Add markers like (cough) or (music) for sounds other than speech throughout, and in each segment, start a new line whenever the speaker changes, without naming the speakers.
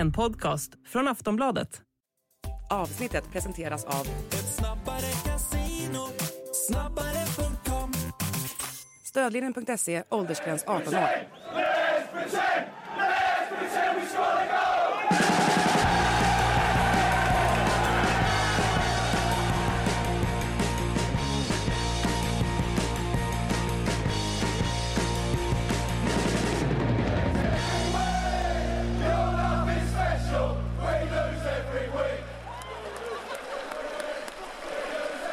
En podcast från Aftonbladet.
Avsnittet presenteras av Stödlinjen.se, åldersgräns 18 år.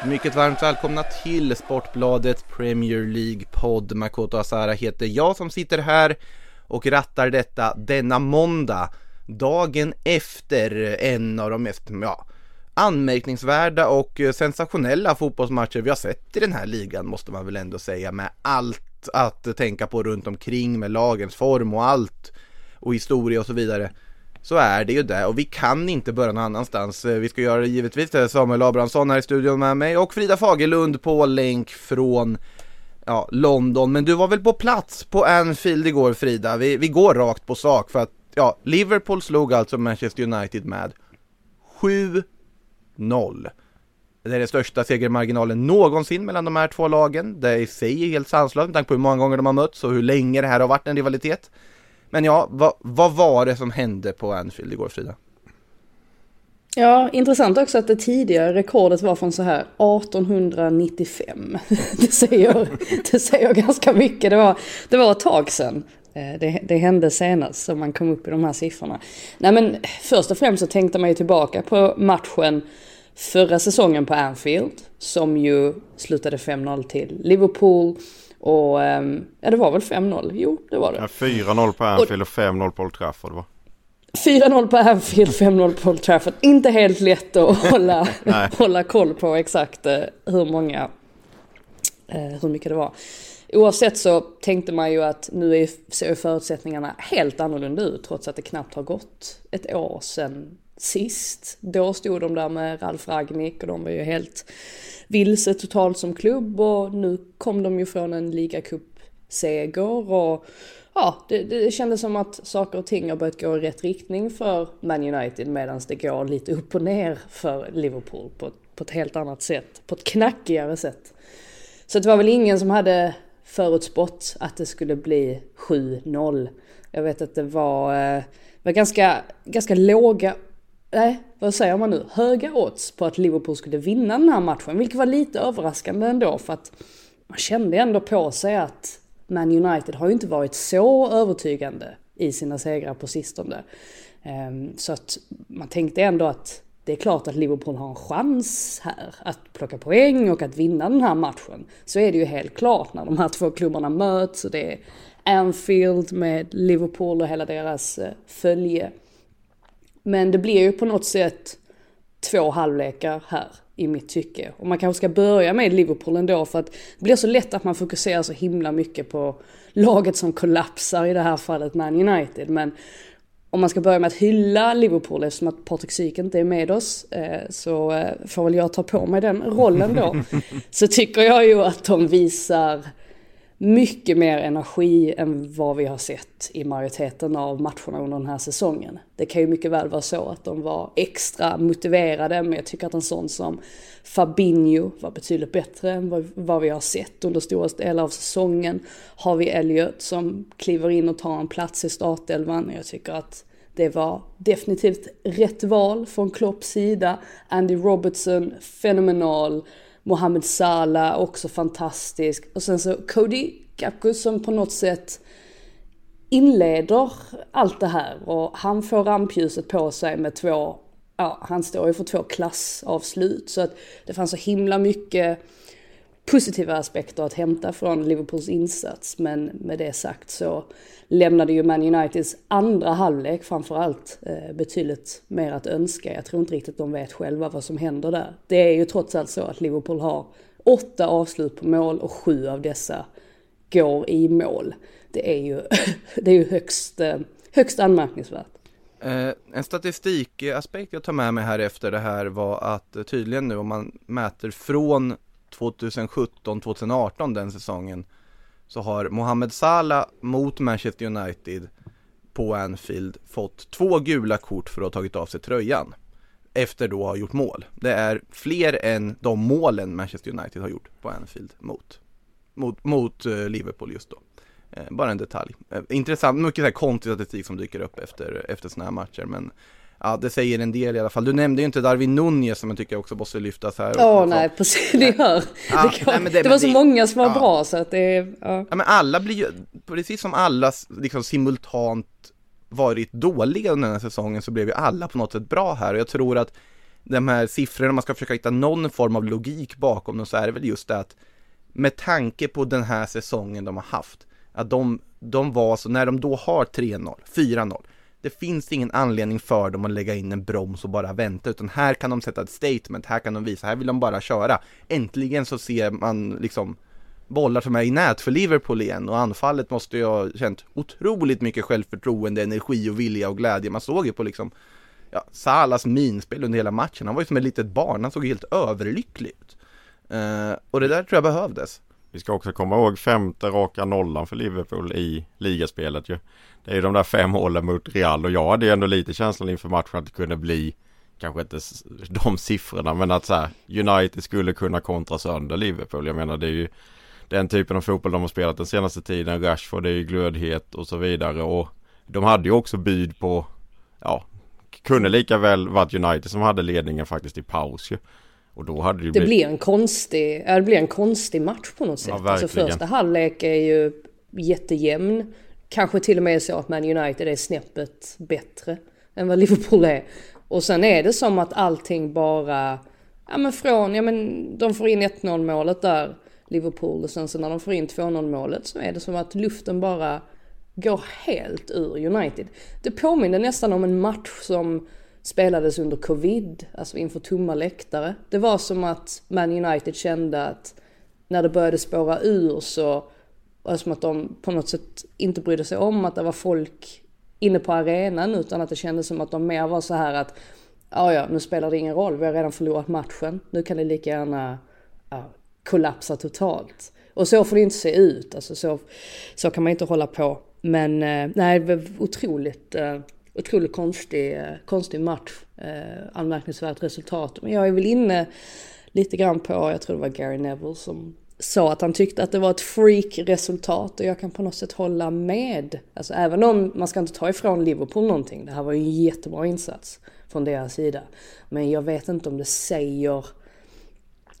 Mycket varmt välkomna till Sportbladet Premier League-podd. Makoto Asara heter jag som sitter här och rattar detta denna måndag. Dagen efter en av de mest, ja, anmärkningsvärda och sensationella fotbollsmatcher vi har sett i den här ligan måste man väl ändå säga med allt att tänka på runt omkring med lagens form och allt och historia och så vidare så är det ju det och vi kan inte börja någon annanstans. Eh, vi ska göra det givetvis det. Samuel Abrahamsson här i studion med mig och Frida Fagerlund på länk från ja, London. Men du var väl på plats på Anfield igår Frida? Vi, vi går rakt på sak för att ja, Liverpool slog alltså Manchester United med 7-0. Det är den största segermarginalen någonsin mellan de här två lagen. Det i sig är helt sanslöst med tanke på hur många gånger de har mötts och hur länge det här har varit en rivalitet. Men ja, vad, vad var det som hände på Anfield igår Frida?
Ja, intressant också att det tidigare rekordet var från så här 1895. (laughs) Det säger, det säger ganska mycket. Det var, det var ett tag sedan. Eh, det, det hände senast som man kom upp i de här siffrorna. Nej men först och främst så tänkte man ju tillbaka på matchen förra säsongen på Anfield. Som ju slutade 5-0 till Liverpool. Och ehm, ja, det var väl 5-0? Jo, det var det.
Ja, 4-0 på Anfield och 5-0 på Old Trafford va?
4-0 på Anfield, 5-0 på Old Trafford. Inte helt lätt att (laughs) hålla, hålla koll på exakt eh, hur många, eh, hur mycket det var. Oavsett så tänkte man ju att nu ser förutsättningarna helt annorlunda ut trots att det knappt har gått ett år sedan sist. Då stod de där med Ralf Ragnik och de var ju helt vilse totalt som klubb och nu kom de ju från en ligacupseger och ja, det, det kändes som att saker och ting har börjat gå i rätt riktning för Man United medan det går lite upp och ner för Liverpool på, på ett helt annat sätt, på ett knackigare sätt. Så det var väl ingen som hade förutspått att det skulle bli 7-0. Jag vet att det var, eh, var ganska, ganska låga nej, vad säger man nu, höga odds på att Liverpool skulle vinna den här matchen. Vilket var lite överraskande ändå för att man kände ändå på sig att Man United har ju inte varit så övertygande i sina segrar på sistone. Ehm, så att man tänkte ändå att det är klart att Liverpool har en chans här att plocka poäng och att vinna den här matchen. Så är det ju helt klart när de här två klubbarna möts och det är Anfield med Liverpool och hela deras eh, följe. Men det blir ju på något sätt två halvlekar här i mitt tycke. Och man kanske ska börja med Liverpool ändå för att det blir så lätt att man fokuserar så himla mycket på laget som kollapsar, i det här fallet Man United. Men om man ska börja med att hylla Liverpool eftersom att Patrik Syk inte är med oss eh, så eh, får väl jag ta på mig den rollen då. (laughs) Så tycker jag ju att de visar mycket mer energi än vad vi har sett i majoriteten av matcherna under den här säsongen. Det kan ju mycket väl vara så att de var extra motiverade, men jag tycker att en sån som Fabinho var betydligt bättre än vad vi har sett under stora delar av säsongen. Har vi Elliot som kliver in och tar en plats i startelvan. Jag tycker att det var definitivt rätt val från Klopps sida. Andy Robertson, fenomenal. Mohamed Salah också fantastisk. Och sen så Cody Gakku som på något sätt inleder allt det här och han får rampljuset på sig med två, ja han står ju för två klassavslut så att det fanns så himla mycket positiva aspekter att hämta från Liverpools insats men med det sagt så lämnade ju Man Uniteds andra halvlek framförallt eh, betydligt mer att önska. Jag tror inte riktigt de vet själva vad som händer där. Det är ju trots allt så att Liverpool har åtta avslut på mål och sju av dessa går i mål. Det är ju, (laughs) det är ju högst, eh, högst anmärkningsvärt.
Eh, en statistikaspekt jag tar med mig här efter det här var att eh, tydligen nu om man mäter från 2017-2018 den säsongen så har Mohamed Salah mot Manchester United på Anfield fått två gula kort för att ha tagit av sig tröjan efter då att ha gjort mål. Det är fler än de målen Manchester United har gjort på Anfield mot, mot, mot eh, Liverpool just då. Eh, bara en detalj. Eh, intressant, mycket så här konstig statistik som dyker upp efter, efter sådana här matcher men Ja, det säger en del i alla fall. Du nämnde ju inte Darwin Nunez som jag tycker också måste lyftas här.
Åh oh, nej, precis, (laughs) det gör. Ja, det, nej, det, det, var så det, många som var ja. bra så att det, ja.
ja. men alla blir ju, precis som alla liksom simultant varit dåliga under den här säsongen så blev ju alla på något sätt bra här och jag tror att de här siffrorna, man ska försöka hitta någon form av logik bakom dem så är det väl just det att med tanke på den här säsongen de har haft, att de, de var så, när de då har 3-0, 4-0, det finns ingen anledning för dem att lägga in en broms och bara vänta, utan här kan de sätta ett statement, här kan de visa, här vill de bara köra. Äntligen så ser man liksom bollar som är i nät för Liverpool igen och anfallet måste ju ha känt otroligt mycket självförtroende, energi och vilja och glädje. Man såg ju på liksom ja, Salas minspel under hela matchen, han var ju som ett litet barn, han såg helt överlycklig ut. Uh, och det där tror jag behövdes.
Vi ska också komma ihåg femte raka nollan för Liverpool i ligaspelet ju. Det är ju de där fem målen mot Real och jag hade ju ändå lite känslan inför matchen att det kunde bli kanske inte de siffrorna men att så här, United skulle kunna kontra sönder Liverpool. Jag menar det är ju den typen av fotboll de har spelat den senaste tiden. Rashford är ju glödhet och så vidare och de hade ju också byd på ja, kunde lika väl varit United som hade ledningen faktiskt i paus ju. Och då hade det,
det blivit... blir en konstig, det blir en konstig match på något sätt. Ja, alltså första halvlek är ju jättejämn. Kanske till och med så att Man United är snäppet bättre än vad Liverpool är. Och sen är det som att allting bara, ja men från, ja men de får in 1-0 målet där, Liverpool, och sen så när de får in 2-0 målet så är det som att luften bara går helt ur United. Det påminner nästan om en match som spelades under covid, alltså inför tomma läktare. Det var som att Man United kände att när det började spåra ur så var det som att de på något sätt inte brydde sig om att det var folk inne på arenan utan att det kändes som att de mer var så här att ja, ja, nu spelar det ingen roll, vi har redan förlorat matchen, nu kan det lika gärna ja, kollapsa totalt. Och så får det inte se ut, alltså så, så kan man inte hålla på. Men eh, nej, det var otroligt eh, otroligt konstig, konstig match. Eh, anmärkningsvärt resultat. Men jag är väl inne lite grann på, jag tror det var Gary Neville som sa att han tyckte att det var ett freak-resultat och jag kan på något sätt hålla med. Alltså även om man ska inte ta ifrån Liverpool någonting. Det här var ju en jättebra insats från deras sida. Men jag vet inte om det säger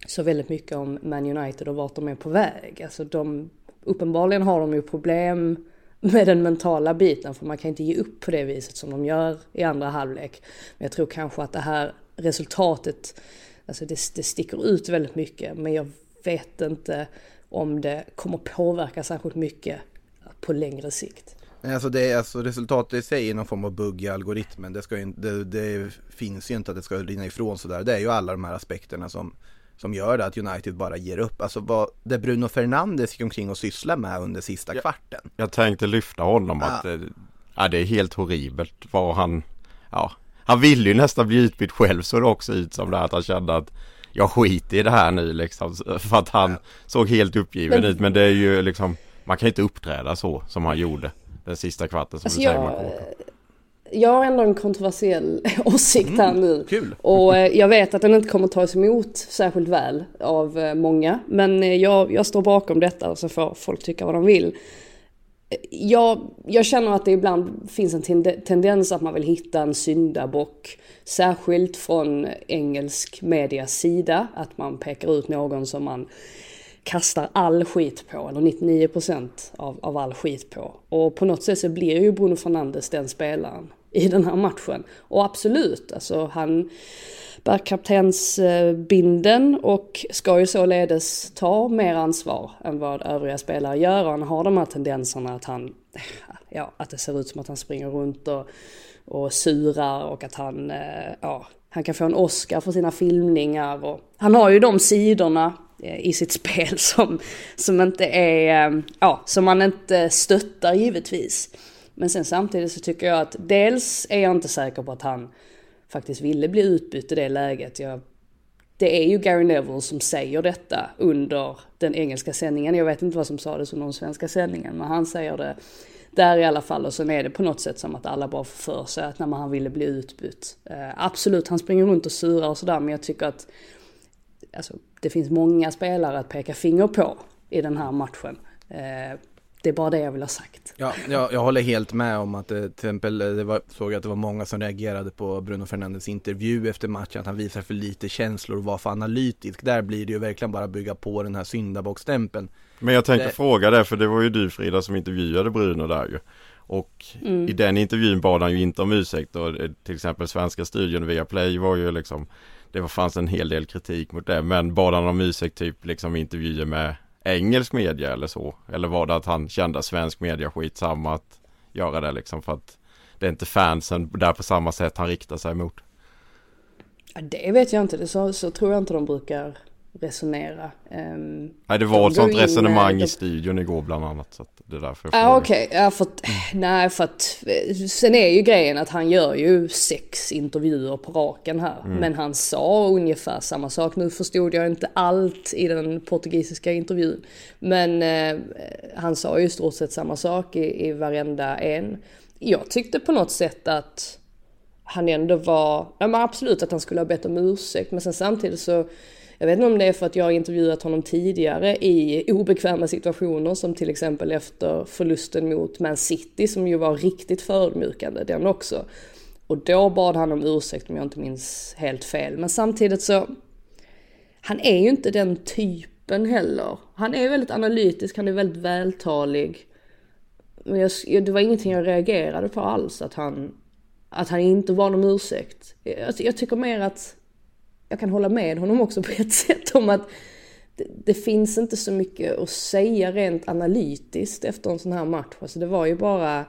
så väldigt mycket om Man United och vart de är på väg. Alltså de, uppenbarligen har de ju problem med den mentala biten för man kan inte ge upp på det viset som de gör i andra halvlek. Men jag tror kanske att det här resultatet, alltså det, det sticker ut väldigt mycket men jag vet inte om det kommer påverka särskilt mycket på längre sikt.
Alltså, det är, alltså resultatet i sig är någon form av bugg i algoritmen. Det, ska ju, det, det finns ju inte att det ska rinna ifrån sådär. Det är ju alla de här aspekterna som som gör det att United bara ger upp. Alltså vad det Bruno Fernandes gick omkring och sysslade med under sista
jag,
kvarten.
Jag tänkte lyfta honom ja. att det, ja, det är helt horribelt vad han, ja, han ville ju nästan bli utbytt själv så det också ut som det att han kände att jag skiter i det här nu liksom. För att han ja. såg helt uppgiven men, ut. Men det är ju liksom, man kan inte uppträda så som han gjorde den sista kvarten som alltså du säger. Jag,
jag har ändå en kontroversiell (laughs) åsikt här
mm,
nu.
Kul.
Och eh, jag vet att den inte kommer tas emot särskilt väl av eh, många. Men eh, jag, jag står bakom detta och så får folk tycka vad de vill. Jag, jag känner att det ibland finns en tendens att man vill hitta en syndabock. Särskilt från engelsk medias sida. Att man pekar ut någon som man kastar all skit på, eller 99% av, av all skit på. Och på något sätt så blir ju Bruno Fernandes den spelaren i den här matchen. Och absolut, alltså han bär kaptensbinden och ska ju således ta mer ansvar än vad övriga spelare gör. Och han har de här tendenserna att han, (laughs) ja, att det ser ut som att han springer runt och, och surar och att han, eh, ja, han kan få en Oscar för sina filmningar och han har ju de sidorna eh, i sitt (laughs) spel som, som inte är, eh, ja, som man inte stöttar givetvis. Men sen samtidigt så tycker jag att dels är jag inte säker på att han faktiskt ville bli utbytt i det läget. Jag, det är ju Gary Neville som säger detta under den engelska sändningen. Jag vet inte vad som sades under den svenska sändningen, men han säger det Där i alla fall och sen är det på något sätt som att alla bara får för sig att när han ville bli utbytt. Eh, absolut, han springer runt och surar och sådär men jag tycker att alltså, det finns många spelare att peka finger på i den här matchen. Eh, det är bara det jag vill ha sagt.
Ja, jag, jag håller helt med om att det, till exempel det var, såg att det var många som reagerade på Bruno Fernandes intervju efter matchen att han visar för lite känslor och var för analytisk. Där blir det ju verkligen bara bygga på den här syndabockstämpeln.
Men jag tänkte det... fråga det, för det var ju du Frida som intervjuade Bruno där ju. Och mm. i den intervjun bad han ju inte om ursäkt och till exempel svenska studion via Play var ju liksom Det fanns en hel del kritik mot det men bad han om ursäkt typ liksom intervjuer med engelsk media eller så? Eller var det att han kände svensk media skitsamma att göra det liksom för att det är inte fansen där på samma sätt han riktar sig mot?
Ja, det vet jag inte, det så, så tror jag inte de brukar resonera.
Um, nej det var ett sånt resonemang i studion igår bland annat. Så det är därför
jag ah, Okej, okay. ja, för att, nej för att sen är ju grejen att han gör ju sex intervjuer på raken här. Mm. Men han sa ungefär samma sak. Nu förstod jag inte allt i den portugisiska intervjun. Men eh, han sa ju i stort sett samma sak i, i varenda en. Jag tyckte på något sätt att han ändå var, ja men absolut att han skulle ha bett om ursäkt men sen samtidigt så jag vet inte om det är för att jag har intervjuat honom tidigare i obekväma situationer som till exempel efter förlusten mot Man City som ju var riktigt förödmjukande den också. Och då bad han om ursäkt om jag inte minns helt fel. Men samtidigt så, han är ju inte den typen heller. Han är väldigt analytisk, han är väldigt vältalig. Men jag, det var ingenting jag reagerade på alls att han, att han inte bad om ursäkt. Jag, jag tycker mer att jag kan hålla med honom också på ett (laughs) sätt om att det, det, finns inte så mycket att säga rent analytiskt efter en sån här match. Alltså det var ju bara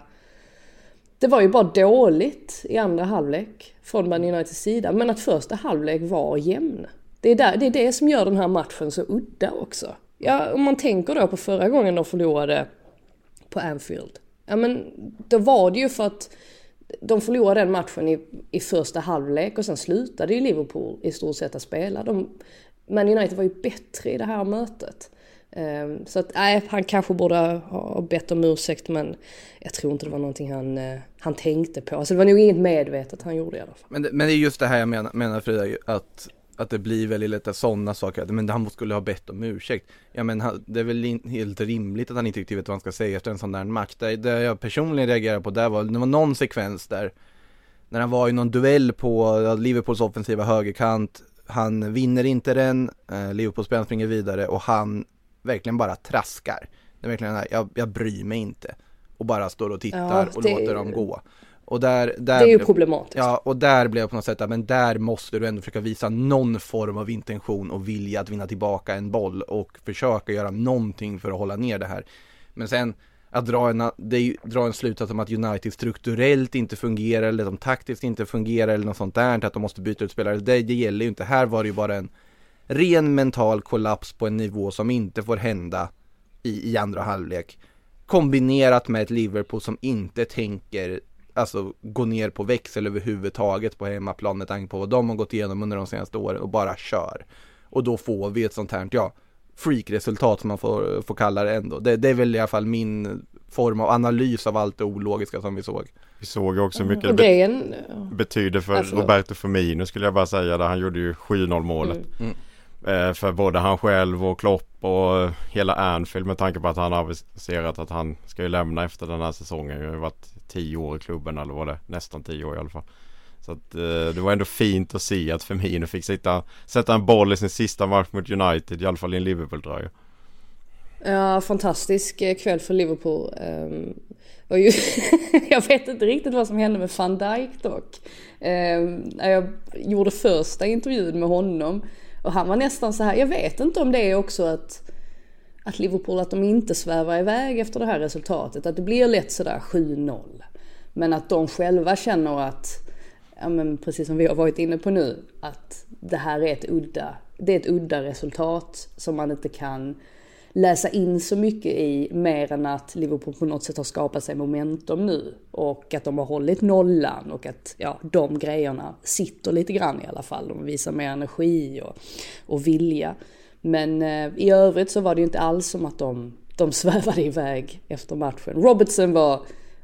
det var ju bara dåligt i andra halvlek från Man Uniteds sida. Men att första halvlek var jämn. Det är, där, det är det som gör den här matchen så udda också. Ja, om man tänker då på förra gången de förlorade på Anfield. Ja men då var det ju för att de förlorade den matchen i, i första halvlek och sen slutade ju Liverpool i stort sett att spela. De, Man United var ju bättre i det här mötet. Um, så att nej, han kanske borde ha bett om ursäkt men jag tror inte det var någonting han, uh, han tänkte på. Alltså det var nog inget medvetet han gjorde i alla fall.
Men det, men det är just det här jag menar, menar Frida, att att det blir väldigt lätt sådana saker, men han skulle ha bett om ursäkt. Ja men det är väl helt rimligt att han inte riktigt vet vad han ska säga efter en sån där match. Det, det jag personligen reagerade på där var, det var någon sekvens där, när han var i någon duell på Liverpools offensiva högerkant, han vinner inte den, eh, Liverpool-spelaren springer vidare och han verkligen bara traskar. Det är verkligen, jag, jag bryr mig inte. Och bara står och tittar ja, det... och låter dem gå. Och där, där
det är ju problematiskt.
Ja, och där blev jag på något sätt, men där måste du ändå försöka visa någon form av intention och vilja att vinna tillbaka en boll och försöka göra någonting för att hålla ner det här. Men sen att dra en, det, dra en slutsats om att United strukturellt inte fungerar eller att de taktiskt inte fungerar eller något sånt där, att de måste byta ut spelare, det, det gäller ju inte. Här var det ju bara en ren mental kollaps på en nivå som inte får hända i, i andra halvlek. Kombinerat med ett Liverpool som inte tänker alltså gå ner på växel överhuvudtaget på hemmaplan med tanke på vad de har gått igenom under de senaste åren och bara kör. Och då får vi ett sånt här, ja, freakresultat som man får, får kalla det ändå. Det, det är väl i alla fall min form av analys av allt det ologiska som vi såg.
Vi såg också hur mycket det en... betyder för alltså. Roberto Firmino skulle jag bara säga. Där han gjorde ju 7-0 målet. Mm. Mm. Eh, för både han själv och Klopp och hela Anfield med tanke på att han har aviserat att han ska ju lämna efter den här säsongen. Det har ju varit tio år i klubben eller vad det nästan tio år i alla fall. Så att eh, det var ändå fint att se att Firmino fick sitta, sätta en boll i sin sista match mot United, i alla fall i en Liverpool-dröja.
Ja, fantastisk eh, kväll för Liverpool. Um, ju (laughs) jag vet inte riktigt vad som hände med van Dijk dock. Um, när jag gjorde första intervjun med honom och han var nästan så här, jag vet inte om det är också att att Liverpool, att de inte svävar iväg efter det här resultatet. Att det blir lätt sådär 7-0. Men att de själva känner att, ja men precis som vi har varit inne på nu, att det här är ett udda, det är ett udda resultat som man inte kan läsa in så mycket i mer än att Liverpool på något sätt har skapat sig momentum nu och att de har hållit nollan och att ja, de grejerna sitter lite grann i alla fall. De visar mer energi och, och vilja. Men eh, i övrigt så var det ju inte alls som att de de (laughs) svävade iväg efter matchen. Robertson var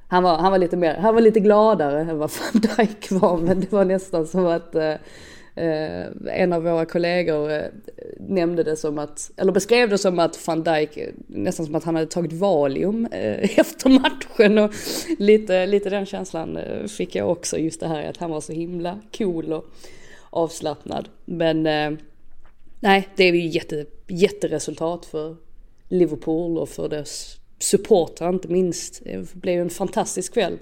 han var, han var lite mer, han var lite gladare än vad van Dijk var men det var nästan som att eh, eh en av våra kollegor eh, nämnde det som att, eller beskrev det som att van Dijk, eh, nästan som att han hade tagit Valium eh, (laughs) efter matchen och lite, lite den känslan eh, fick jag också just det här att han var så himla cool och avslappnad. Men eh, nej, det är ju jätte, jätteresultat för Liverpool och för dess supportrar inte minst. Det blev en fantastisk kväll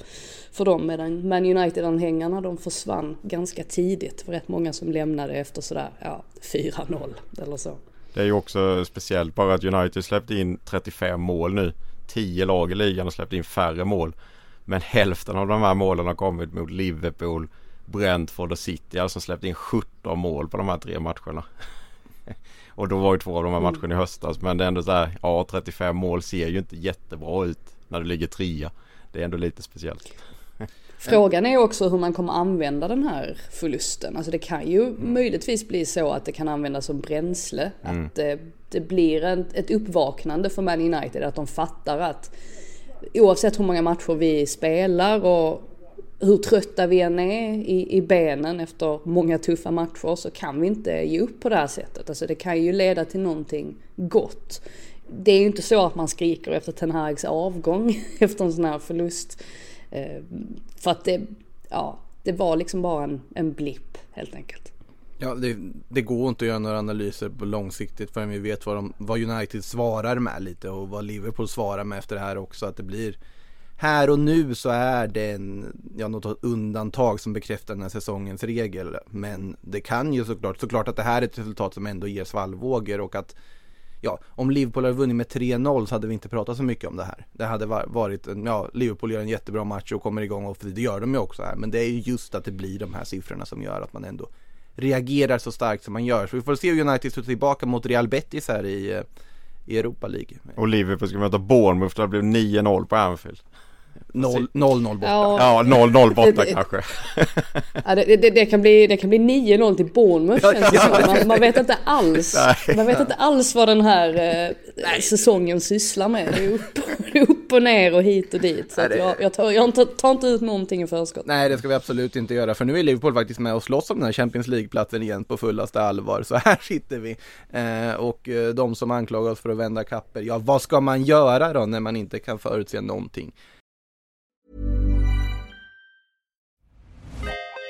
för dem medan Man United-anhängarna de försvann ganska tidigt. Det var rätt många som lämnade efter sådär ja, 4-0 eller så.
Det är ju också speciellt bara att United släppte in 35 mål nu. 10 lag i ligan har släppt in färre mål. Men hälften av de här målen har kommit mot Liverpool, Brentford och City. Alltså släppt in 17 mål på de här tre matcherna. Och då var ju två av de här mm. matcherna i höstas. Men det är ändå så här, ja 35 mål ser ju inte jättebra ut när du ligger trea. Det är ändå lite speciellt. (laughs)
Frågan är också hur man kommer använda den här förlusten. Alltså det kan ju mm. möjligtvis bli så att det kan användas som bränsle. Mm. Att det, det blir en, ett uppvaknande för Man United. Att de fattar att oavsett hur många matcher vi spelar och hur trötta vi än är i, i benen efter många tuffa matcher så kan vi inte ge upp på det här sättet. Alltså det kan ju leda till någonting gott. Det är ju inte så att man skriker efter Ten Hags avgång (laughs) efter en sån här förlust. Ehm, för att det, ja, det var liksom bara en, en blipp helt enkelt.
Ja, det, det, går inte att göra några analyser på långsiktigt förrän vi vet vad, de, vad United svarar med lite och vad Liverpool svarar med efter det här också. Att det blir här och nu så är det en, ja, något undantag som bekräftar den här säsongens regel. Men det kan ju såklart, såklart att det här är ett resultat som ändå ger svallvågor och att ja, om Liverpool hade vunnit med 3-0 så hade vi inte pratat så mycket om det här. Det hade varit, ja, Liverpool gör en jättebra match och kommer igång och det gör de ju också här. Men det är ju just att det blir de här siffrorna som gör att man ändå reagerar så starkt som man gör. Så vi får se hur United står tillbaka mot Real Betis här i, eh, i Europa League.
Och Liverpool ska möta Bournemouth, det blev 9-0 på Anfield.
0-0 borta.
Ja, 0-0 borta (laughs) kanske.
Ja, det, det, det, kan bli, det kan bli 9-0 till Bournemouth det som. Man, man, vet inte alls. Nej. Man vet inte alls vad den här eh, säsongen sysslar med. Det är upp, (laughs) upp och ner och hit och dit. Så Nej, jag, jag, tar, jag tar inte ut någonting i förskott.
Nej, det ska vi absolut inte göra. För nu är Liverpool faktiskt med och slåss om den här Champions League-platsen igen på fullaste allvar. Så här (laughs) sitter vi. Eh, och eh, de som anklagar oss för att vända kapper. Ja, vad ska man göra då när man inte kan förutse någonting?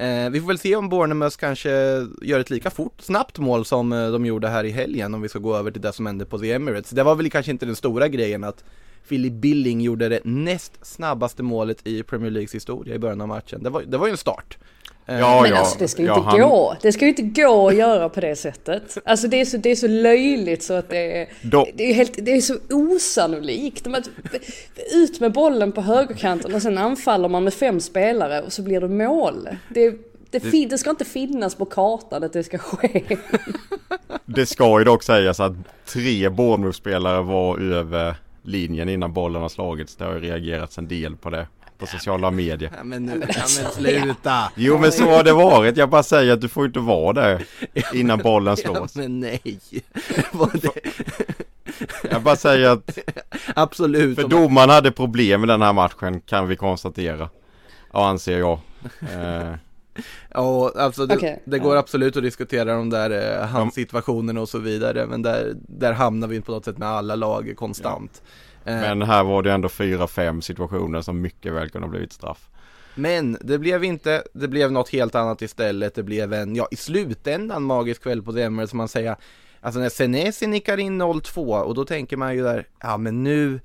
Eh, vi får väl se om Bournemouth kanske gör ett lika fort, snabbt mål som eh, de gjorde här i helgen om vi ska gå över till det som hände på The Emirates. Det var väl kanske inte den stora grejen att Philip Billing gjorde det näst snabbaste målet i Premier Leagues historia i början av matchen. Det var, det var ju en start.
Eh, ja, men ja, alltså det ska ju ja, inte han... gå. Det ska ju inte gå att göra på det sättet. Alltså det är så, det är så löjligt så att det är, Då... det är, helt, det är så osannolikt. Ut med bollen på högerkanten och sen anfaller man med fem spelare och så blir det mål. Det, det, det, det ska inte finnas på kartan att det ska ske. (laughs)
Det ska ju dock sägas att tre Bournemouth-spelare var över linjen innan bollen har slagits. Det har ju reagerats en del på det på sociala medier.
Ja, men, nu, ja, men sluta! (laughs)
Jo men så har det varit. Jag bara säger att du får inte vara där innan bollen slås.
Ja, men nej. (laughs)
Jag bara säger att (laughs)
Absolut.
För domaren hade problem med den här matchen kan vi konstatera. Ja anser jag. Eh.
Ja, alltså det, okay. det går absolut att diskutera de där eh, handsituationerna och så vidare. Men där, där hamnar vi på något sätt med alla lag konstant. Ja.
Eh. Men här var det ändå fyra, fem situationer som mycket väl kunde ha blivit straff.
Men det blev inte, det blev något helt annat istället. Det blev en, ja i slutändan magisk kväll på Emirates som man säger. Alltså när Senesi nickar in 0-2 och då tänker man ju där, ja men nu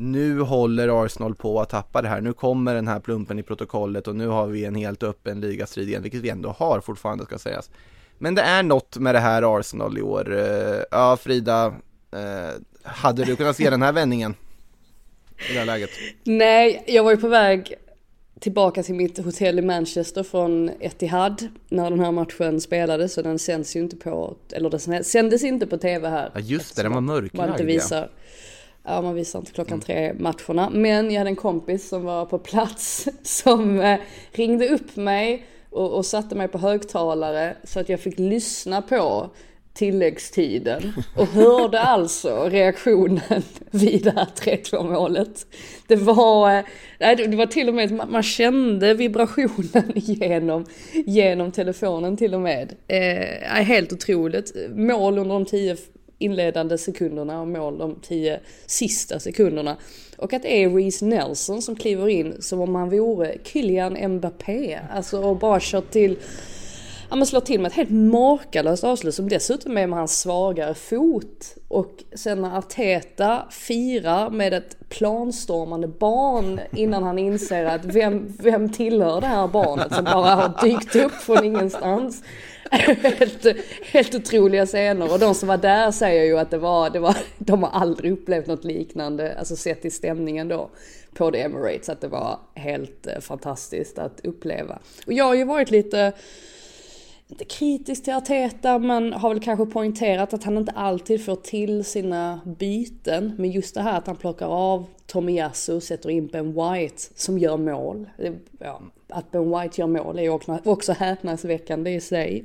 nu håller Arsenal på att tappa det här. Nu kommer den här plumpen i protokollet och nu har vi en helt öppen ligastrid igen, vilket vi ändå har fortfarande ska sägas. Men det är något med det här Arsenal i år. Eh, ja, Frida, eh, hade du kunnat se den här vändningen i det här läget?
Nej, jag var ju på väg tillbaka till mitt hotell i Manchester från Etihad när den här matchen spelades så den sänds ju inte på, eller den sändes inte på tv här.
Ja just det, den var mörklagd. Man inte
visar. Ja, man visar inte klockan mm. tre matcherna. Men jag hade en kompis som var på plats (laughs) som eh, ringde upp mig och, och satte mig på högtalare så att jag fick lyssna på tilläggstiden och hörde alltså reaktionen vid det här 3-2 målet. Det var, det var till och med att man kände vibrationen (laughs) genom, genom telefonen till och med. Eh, helt otroligt. Mål under de tio inledande sekunderna och mål de tio sista sekunderna. Och att det är Reece Nelson som kliver in som om han vore Kylian Mbappé. Alltså och bara kör till ja, men slår till med ett helt makalöst avslut som dessutom är med hans svagare fot. Och sen när Arteta firar med ett planstormande barn innan han inser att vem, vem tillhör det här barnet som bara har dykt upp från ingenstans. helt, helt otroliga scener och de som var där säger ju att det var, det var, de har aldrig upplevt något liknande, alltså sett i stämningen då på The Emirates, att det var helt eh, fantastiskt att uppleva. Och jag har ju varit lite inte kritisk till Arteta men har väl kanske poängterat att han inte alltid får till sina byten. Men just det här att han plockar av Tomiyasu och sätter in Ben White som gör mål. Ja, att Ben White gör mål är ju också häpnadsväckande i sig.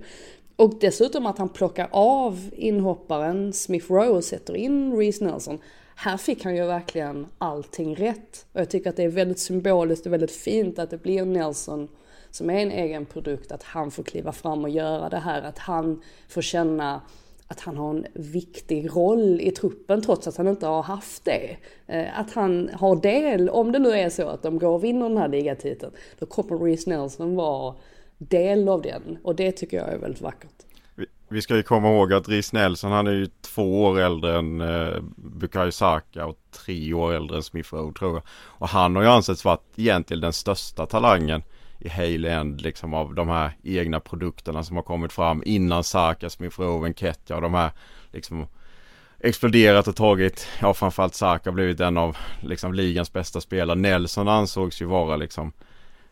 Och dessutom att han plockar av inhopparen Smith Rowe och sätter in Reece Nelson. Här fick han ju verkligen allting rätt. Och jag tycker att det är väldigt symboliskt och väldigt fint att det blir Nelson som är en egen produkt, att han får kliva fram och göra det här, att han får känna att han har en viktig roll i truppen trots att han inte har haft det. Eh, att han har del, om det nu är så att de går och vinner den här ligatiteln, då kommer Reece Nelson vara del av den och det tycker jag är väldigt vackert.
Vi, ska ju komma ihåg att Reece Nelson han är ju två år äldre än eh, Bukayo Saka och tre år äldre än Smith Rowe tror jag. Och han har ju ansetts vara egentligen den största talangen i Hale End liksom av de här egna produkterna som har kommit fram innan Sarkas, Mifroven, Ketja och de här liksom exploderat och tagit, ja framförallt Saka blivit en av liksom ligans bästa spelare. Nelson ansågs ju vara liksom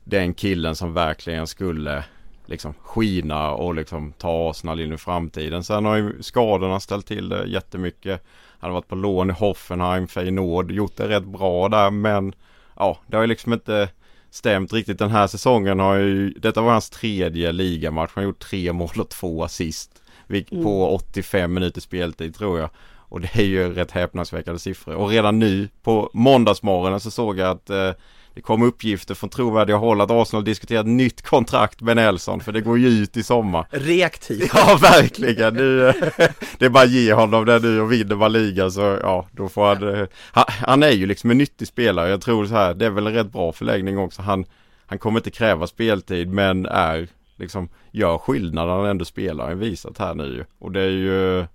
den killen som verkligen skulle liksom skina och liksom ta Arsenal in i framtiden. Sen har ju skadorna ställt till det jättemycket. Han har varit på lån i Hoffenheim, Feyenoord, gjort det rätt bra där men ja, det har ju liksom inte stämt riktigt. Den här säsongen har ju, detta var hans tredje ligamatch. Han har gjort tre mål och två assist. Mm. På 85 minuter speltid tror jag. Och det är ju rätt häpnadsväckande siffror. Och redan nu på måndagsmorgonen så såg jag att eh, det kom uppgifter från trovärdiga håll att Arsenal diskuterat nytt kontrakt med Nelson för det går ju ut i sommar.
Reaktivt.
Ja, verkligen. Nu, (laughs) det är bara att ge honom det nu och vinner man ligan så ja, då får han, eh, han, är ju liksom en nyttig spelare. Jag tror så här, det är väl en rätt bra förläggning också. Han, han kommer inte kräva speltid men är liksom gör skillnad när han ändå spelar. Han visat här nu och det är ju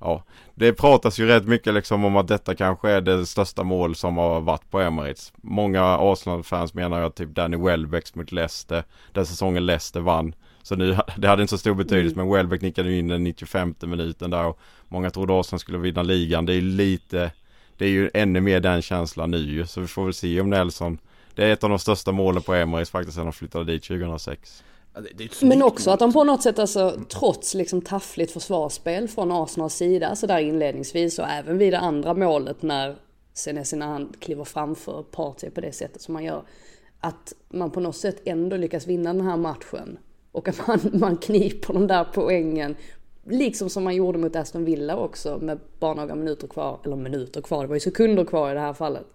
ja, det pratas ju rätt mycket liksom om att detta kanske är det största mål som har varit på Emirates. Många Arsenal-fans menar ju att typ Danny Welbecks mot Leicester, den säsongen Leicester vann. Så nu, (laughs) det hade inte så stor betydelse mm. men Welbeck nickade in den 95 minuten där och många trodde Arsenal skulle vinna ligan. Det är lite, det är ju ännu mer den känslan nu ju. Så vi får väl se om Nelson, det är ett av de största målen på Emirates faktiskt sedan de flyttade dit 2006.
Men också att de på något sätt alltså trots liksom taffligt försvarsspel från Arsenals sida så där inledningsvis och även vid det andra målet när Senesi när han kliver framför Partey på det sättet som man gör. Att man på något sätt ändå lyckas vinna den här matchen. Och att man, (laughs) man kniper de där poängen. Liksom som man gjorde mot Aston Villa också med bara några minuter kvar. Eller minuter kvar, det var ju sekunder kvar i det här fallet.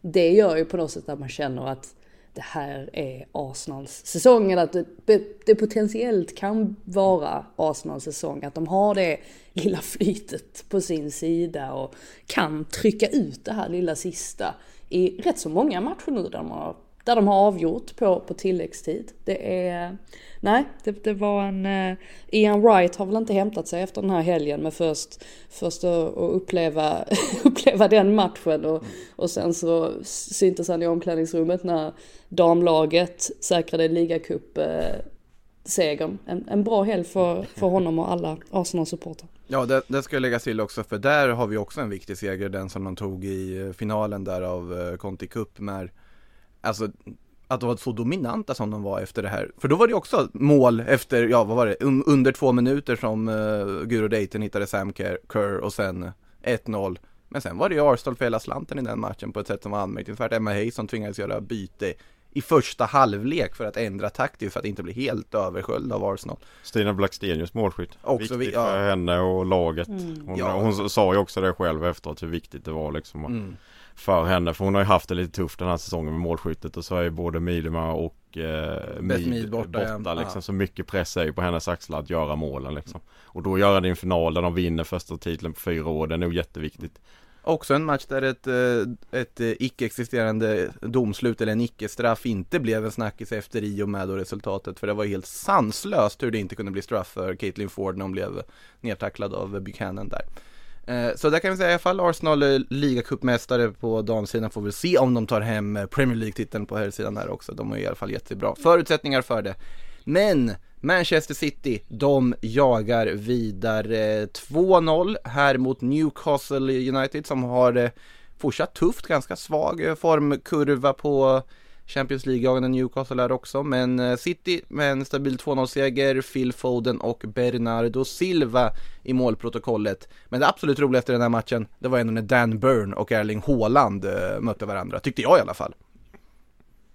Det gör ju på något sätt att man känner att det här är Arsenals säsong, eller att det, det potentiellt kan vara Arsenals säsong. Att de har det lilla flytet på sin sida och kan trycka ut det här lilla sista i rätt så många matcher nu där de har där de har avgjort på, på tilläggstid. Det är, nej, det, det var en, Eh, Ian Wright har väl inte hämtat sig efter den här helgen med först, först att, uppleva, (laughs) uppleva den matchen och, och sen så syntes han i omklädningsrummet när damlaget säkrade ligacup uh, segern. En, en bra helg för, för honom och alla Arsenal-supportrar.
Ja, det, det ska läggas till också för där har vi också en viktig seger, den som de tog i eh, finalen där av eh, Conti Cup med Alltså att de var så dominanta som de var efter det här. För då var det också mål efter, ja vad var det, under två minuter som uh, Guro Dayton hittade Sam Kerr och sen 1-0. Men sen var det ju Arsenal för hela slanten i den matchen på ett sätt som var anmärkningsvärt. Emma Hayson tvingades göra byte i första halvlek för att ändra taktiskt för att inte bli helt översköljd av Arsenal.
Stina Blackstenius målskytt. Också viktigt ja. för henne och laget. Mm. Hon, ja. hon, sa ju också det själv efteråt hur viktigt det var liksom. Mm för henne. För hon har ju haft det lite tufft den här säsongen med målskyttet och så är ju både Midema och eh, Mid borta, borta ja. liksom. Så mycket press är ju på hennes axlar att göra målen liksom. Och då göra det i en final där de vinner första titeln på fyra år, det är nog jätteviktigt.
Också en match där ett, eh, ett eh, icke-existerande domslut eller en icke-straff inte blev en snackis efter i och med då resultatet. För det var helt sanslöst hur det inte kunde bli straff för Caitlin Ford när hon blev nedtacklad av Buchanan där. Eh, så där kan vi säga i alla fall Arsenal är ligacupmästare på damsidan får vi se om de tar hem eh, Premier League-titeln på herrsidan där också. De har i alla fall jättebra förutsättningar för det. Men Manchester City, de jagar vidare 2-0 här mot Newcastle United som har eh, fortsatt tufft, ganska svag formkurva på Champions League-jagande Newcastle här också, men eh, City med en stabil 2-0-seger, Phil Foden och Bernardo Silva i målprotokollet. Men det absolut roligaste i den här matchen, det var ändå när Dan Burn och Erling Haaland eh, mötte varandra, tyckte jag i alla fall.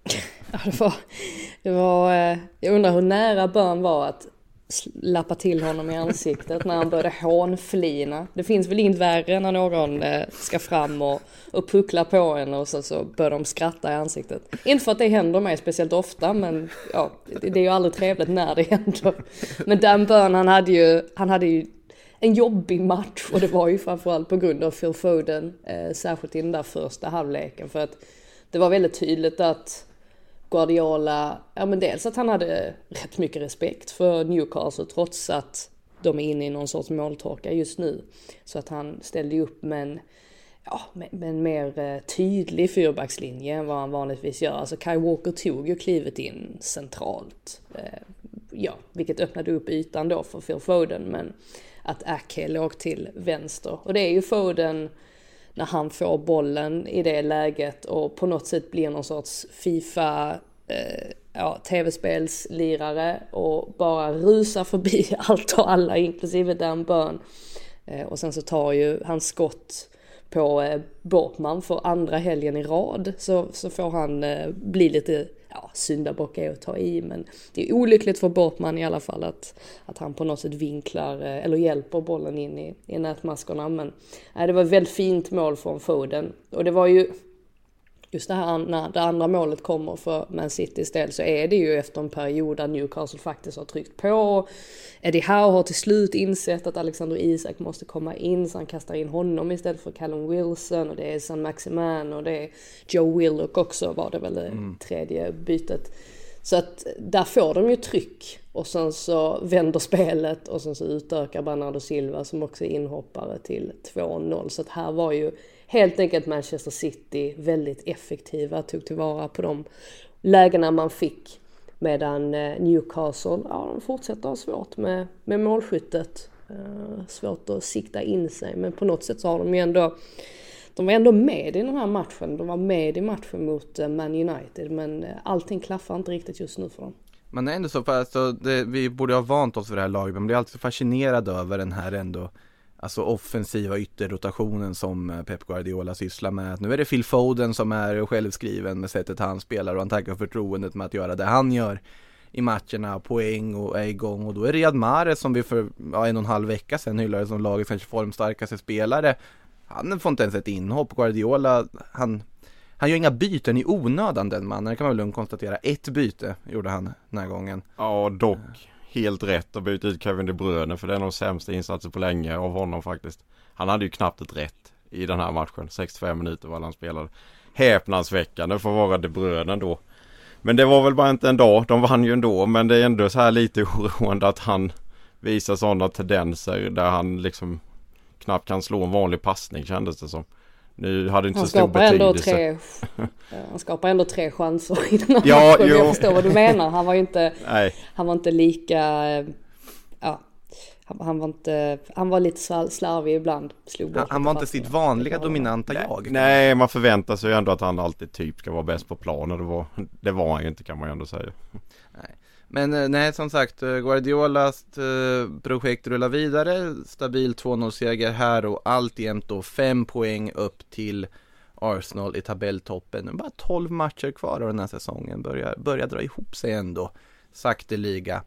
(laughs)
Ja, det var, det var, eh, jag undrar hur nära Burn var att lappa till honom i ansiktet när han började hånflina. Det finns väl inget värre när någon eh, ska fram och, och puckla på en och så, så börjar de skratta i ansiktet. Inte för att det händer mig speciellt ofta men ja, det, det är ju aldrig trevligt när det händer. Men Dan Burn han hade ju, han hade ju en jobbig match och det var ju framförallt på grund av Phil Foden, eh, särskilt i den där första halvleken för att det var väldigt tydligt att Guardiola, ja men dels att han hade rätt mycket respekt för Newcastle trots att de är inne i någon sorts måltorka just nu. Så att han ställde upp med en, ja, med, en mer eh, tydlig fyrbackslinje än vad han vanligtvis gör. Alltså Kai Walker tog ju klivet in centralt. Eh, ja, vilket öppnade upp ytan då för Phil Foden men att Ake låg till vänster. Och det är ju Foden när han får bollen i det läget och på något sätt blir någon sorts Fifa eh, ja, tv-spelslirare och bara rusar förbi (laughs) allt och alla inklusive Dan Burn. Eh, och sen så tar ju hans skott på eh, Bortman för andra helgen i rad så, så får han eh, bli lite ja, syndabock är att ta i men det är olyckligt för Bortman i alla fall att, att han på något sätt vinklar eh, eller hjälper bollen in i, i nätmaskorna. Men nej, det var ett väldigt fint mål från Foden. Och det var ju just det här när det andra målet kommer för Man Citys del så är det ju efter en period där Newcastle faktiskt har tryckt på. Eddie Howe har till slut insett att Alexander Isak måste komma in så han kastar in honom istället för Callum Wilson och det är San Maximan och det är Joe Willock också var det väl det mm. tredje bytet. Så att där får de ju tryck och sen så vänder spelet och sen så utökar Bernardo Silva som också är inhoppare till 2-0. Så att här var ju helt enkelt Manchester City väldigt effektiva, tog tillvara på de lägena man fick. Medan eh, Newcastle, ja de fortsätter ha svårt med, med målskyttet. Uh, svårt att sikta in sig men på något sätt så har de ju ändå de var ändå med i den här matchen. De var med i matchen mot eh, Man United men allting klaffar inte riktigt just nu för dem.
Men det är ändå så, för alltså, det, vi borde ha vant oss för det här laget, men blir alltid fascinerad över den här ändå alltså offensiva ytterrotationen som eh, Pep Guardiola sysslar med. Nu är det Phil Foden som är självskriven med sättet han spelar och han tackar förtroendet med att göra det han gör i matcherna, poäng och är igång och då är Riyad Mahrez som vi för ja, en och en halv vecka sedan hyllade som lagets kanske formstarkaste spelare. Han får inte ens ett inhopp. Guardiola, han, han gör inga byten i onödan den mannen, det kan man väl lugnt konstatera. Ett byte gjorde han den här gången.
Ja, dock helt rätt att byta ut Kevin De Bruyne för det är nog sämsta insatsen på länge av honom faktiskt. Han hade ju knappt ett rätt i den här matchen. 65 minuter var han spelade. Häpnadsväckande för att vara De Bruyne då. Men det var väl bara inte en dag, de vann ju ändå men det är ändå så här lite (laughs) oroande att han visar sådana tendenser där han liksom knappt kan slå en vanlig passning kändes det som. Nu hade det inte
Han
så stor
skapar, ändå
betydelse.
tre, (laughs) han skapar ändå tre chanser i den här
Ja,
matchen.
jo.
Jag förstår vad du menar. Han var ju inte,
Nej,
han var inte lika, eh, ja, han, han var inte, han var lite slar- slarvig ibland. Slog
Han, han var inte sitt vanliga dominanta jag.
nej man förväntar sig ju ändå att han alltid typ ska vara bäst på planen. Det var, det var han ju inte kan man ju ändå säga.
Men eh, nej, som sagt, eh, Guardiolas eh, projekt rullar vidare. Stabil 2-0-seger här och alltjämt då fem poäng upp till Arsenal i tabelltoppen. Bara 12 matcher kvar av den här säsongen. Börjar, börjar dra ihop sig ändå. Sakteliga.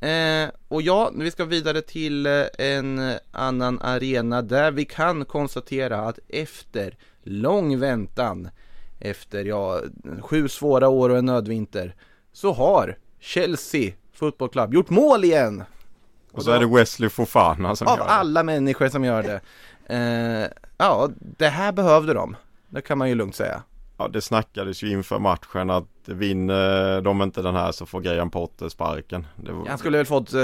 Eh, och ja, vi ska vidare till en annan arena där vi kan konstatera att efter lång väntan, efter ja, sju svåra år och en nödvinter, så har Chelsea Football Club gjort mål igen!
Och så är det Wesley Fofana som
Av
gör det.
alla människor som gör det. Eh, ja, det här behövde de. Det kan man ju lugnt säga.
Ja det snackades ju inför matchen att vinner de inte den här så får Graham Potter sparken. Var...
Han skulle väl fått eh,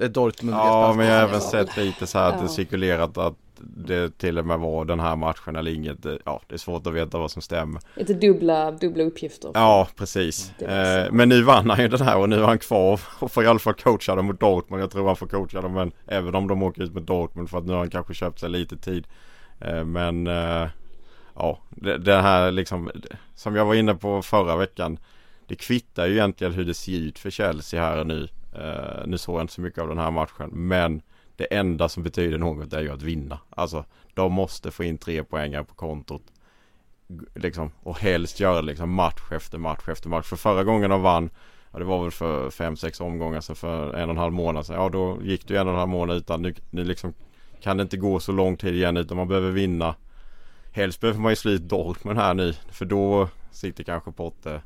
ett Dortmund
Ja men jag har även sett lite så här att det cirkulerat att det till och med var den här matchen eller inget. Ja det är svårt att veta vad som stämmer.
Lite dubbla, dubbla uppgifter.
Ja precis. Eh, men nu vann han ju den här och nu är han kvar (laughs) och får i alla fall coacha dem mot Dortmund. Jag tror han får coacha dem men även om de åker ut med Dortmund för att nu har han kanske köpt sig lite tid. Eh, men eh, ja det, det här liksom som jag var inne på förra veckan. Det kvittar ju egentligen hur det ser ut för Chelsea här och nu. Eh, nu såg jag inte så mycket av den här matchen men det enda som betyder något är ju att vinna. Alltså de måste få in tre poängar på kontot liksom, och helst göra liksom match efter match efter match. För förra gången de vann, ja det var väl för fem sex omgångar sedan för en och en halv månad sedan. Ja då gick det ju en och en halv månad utan nu, nu liksom kan det inte gå så lång tid igen utan man behöver vinna. Helst behöver man ju slå ut Dortmund här nu för då sitter kanske Potter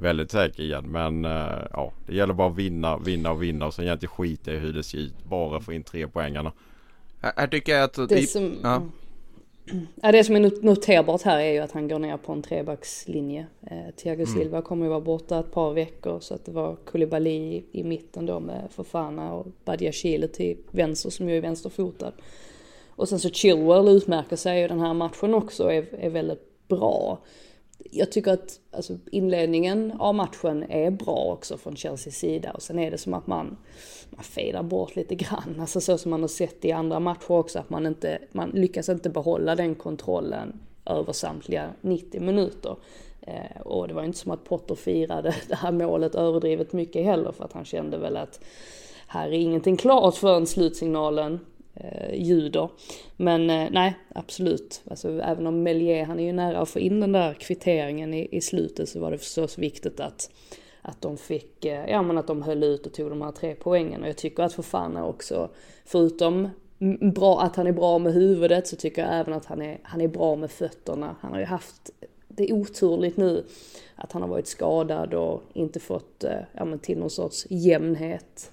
väldigt säker igen. Men eh, ja, det gäller bara att vinna, vinna och vinna och sen egentligen skita i hur det ser ut. Bara få in tre poängarna.
Här, här tycker jag att...
Det som,
ja.
ja, det som är not- noterbart här är ju att han går ner på en trebackslinje. Eh, Thiago
Mm.
Silva kommer ju vara borta ett par veckor så att det var Koulibaly i, i mitten då med Fofana och Badiashile till vänster som ju är vänsterfotad. Och sen så Chilwell utmärker sig ju den här matchen också och är, är väldigt bra. Jag tycker att alltså, inledningen av matchen är bra också från Chelseas sida och sen är det som att man, man fejdar bort lite grann. Alltså så som man har sett i andra matcher också att man inte, man lyckas inte behålla den kontrollen över samtliga 90 minuter. Eh, och det var inte som att Potter firade det här målet överdrivet mycket heller för att han kände väl att här är ingenting klart förrän slutsignalen eh, ljuder. Men eh, nej, absolut. Alltså, även om Melier, han är ju nära att få in den där kvitteringen i, i slutet så var det förstås viktigt att, att de fick, eh, ja men att de höll ut och tog de här tre poängen. Och jag tycker att Fofana också, förutom bra, att han är bra med huvudet så tycker jag även att han är, han är bra med fötterna. Han har ju haft, det är oturligt nu att han har varit skadad och inte fått eh, ja, men till någon sorts jämnhet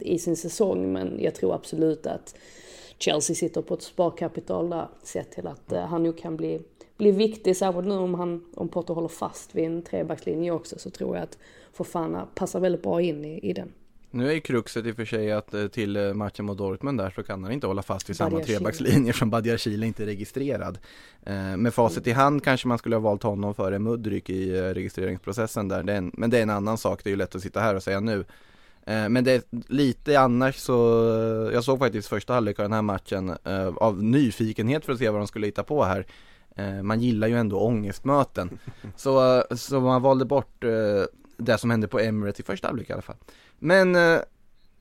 i sin säsong. Men jag tror absolut att Chelsea sitter på ett sparkapital där sett till att eh, han nog kan bli, bli viktig. Särskilt nu om, han, om Potter håller fast vid en trebackslinje också så tror jag att Fofana passar väldigt bra in i, i den.
Nu är ju kruxet i och för sig att eh, till eh, matchen mot Dortmund där så kan han inte hålla fast vid samma trebackslinje som Badiashile inte är registrerad. Eh, Med facit i hand kanske man skulle ha valt honom före Mudryk i eh, registreringsprocessen där. Men det är en annan sak, det är ju lätt att sitta här och säga nu. Eh, Men det är lite annars så, jag såg faktiskt första halvlek av den här matchen eh, av nyfikenhet för att se vad de skulle hitta på här. Eh, Man gillar ju ändå ångestmöten. (laughs) Så, så man valde bort det som hände på Emirates i första halvlek i alla fall. Men,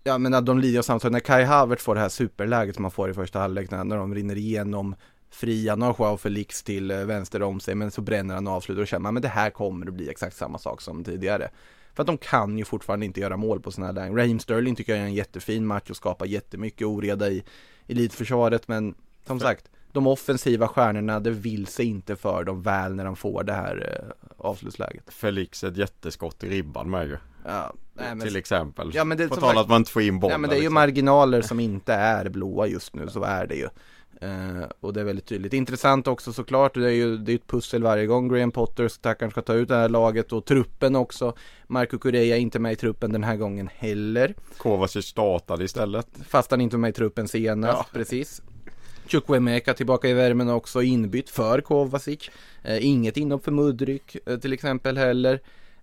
ja men att de lider samma sak. När Kai Havertz får det här superläget som han får i första halvlek när, när de rinner igenom fria, nu har Joao Felix till vänster om sig men så bränner han avslut och känner man men det här kommer att bli exakt samma sak som tidigare. För att de kan ju fortfarande inte göra mål på sådana här lägen. Raheem Sterling tycker jag är en jättefin match och skapar jättemycket oreda i elitförsvaret men som sagt de offensiva stjärnorna, det vill sig inte för dem väl när de får det här eh, avslutsläget.
Felix ett jätteskott i ribban med ju.
Ja, nej, men,
Till exempel.
Ja, men det är
På tal att man inte får in bollen.
ja, men det är ju
liksom.
marginaler som inte är blåa just nu, så är det ju. Eh, och det är väldigt tydligt. Intressant också såklart, det är ju det är ett pussel varje gång Graham Potter stackaren ska ta ut det här laget och truppen också. Marco Correa är inte med i truppen den här gången heller.
Kovacic startade istället.
Fast han inte var med i truppen senast,
Ja.
precis. Chukwemeka tillbaka i värmen också, inbytt för Kovacic. Eh, inget inhopp för Mudryk eh, till exempel heller.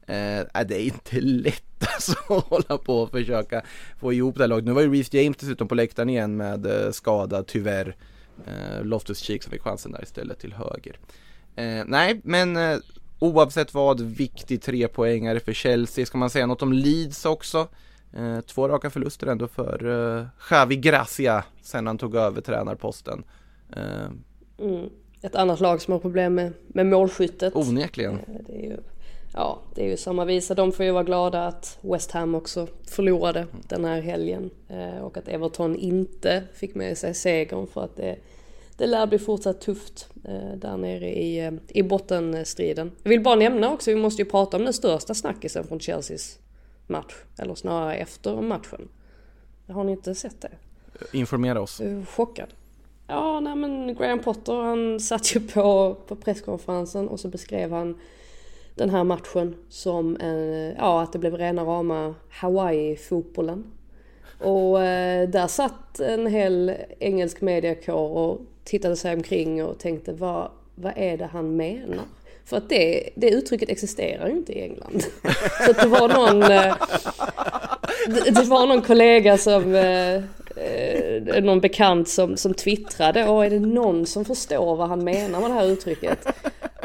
Eh, det är inte lätt (laughs) alltså att hålla på och försöka få ihop det här laget. Nu var ju Reece James dessutom på läktaren igen med eh, skada tyvärr. Eh, Loftus Cheek som fick chansen där istället till höger. Eh, nej, men eh, oavsett vad, viktig trepoängare för Chelsea. Ska man säga något om Leeds också? Eh, två raka förluster ändå för eh, Xavi Gracia sen han tog över tränarposten. Eh,
Mm. Ett annat lag som har problem med, med målskyttet.
onekligen.
Eh, Det är ju, ja, det är ju samma visa. De får ju vara glada att West Ham också förlorade den här helgen. Eh, och att Everton inte fick med sig segern för att det, det lär bli fortsatt tufft eh, där nere i, eh, i bottenstriden. Jag vill bara nämna också, vi måste ju prata om den största snackisen från Chelseas match. Eller snarare efter matchen. Har ni inte sett det?
Informera oss.
Chockad. Ja, nej men Graham Potter han satt ju på, på presskonferensen och så beskrev han den här matchen som en, ja, att det blev rena rama Hawaii-fotbollen. Och eh, där satt en hel engelsk mediakår och tittade sig omkring och tänkte vad, vad är det han menar? För att det, det uttrycket existerar ju inte i England. (laughs) Så att det var någon, eh, det, det var någon kollega som, eh, eh, någon bekant som, som twittrade, och är det någon som förstår vad han menar med det här uttrycket?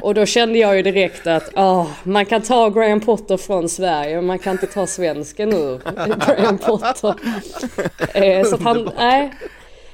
Och då kände jag ju direkt att ah, man kan ta Graham Potter från Sverige men man kan inte ta svensken ur (laughs) Graham Potter. Eh, så han, nej.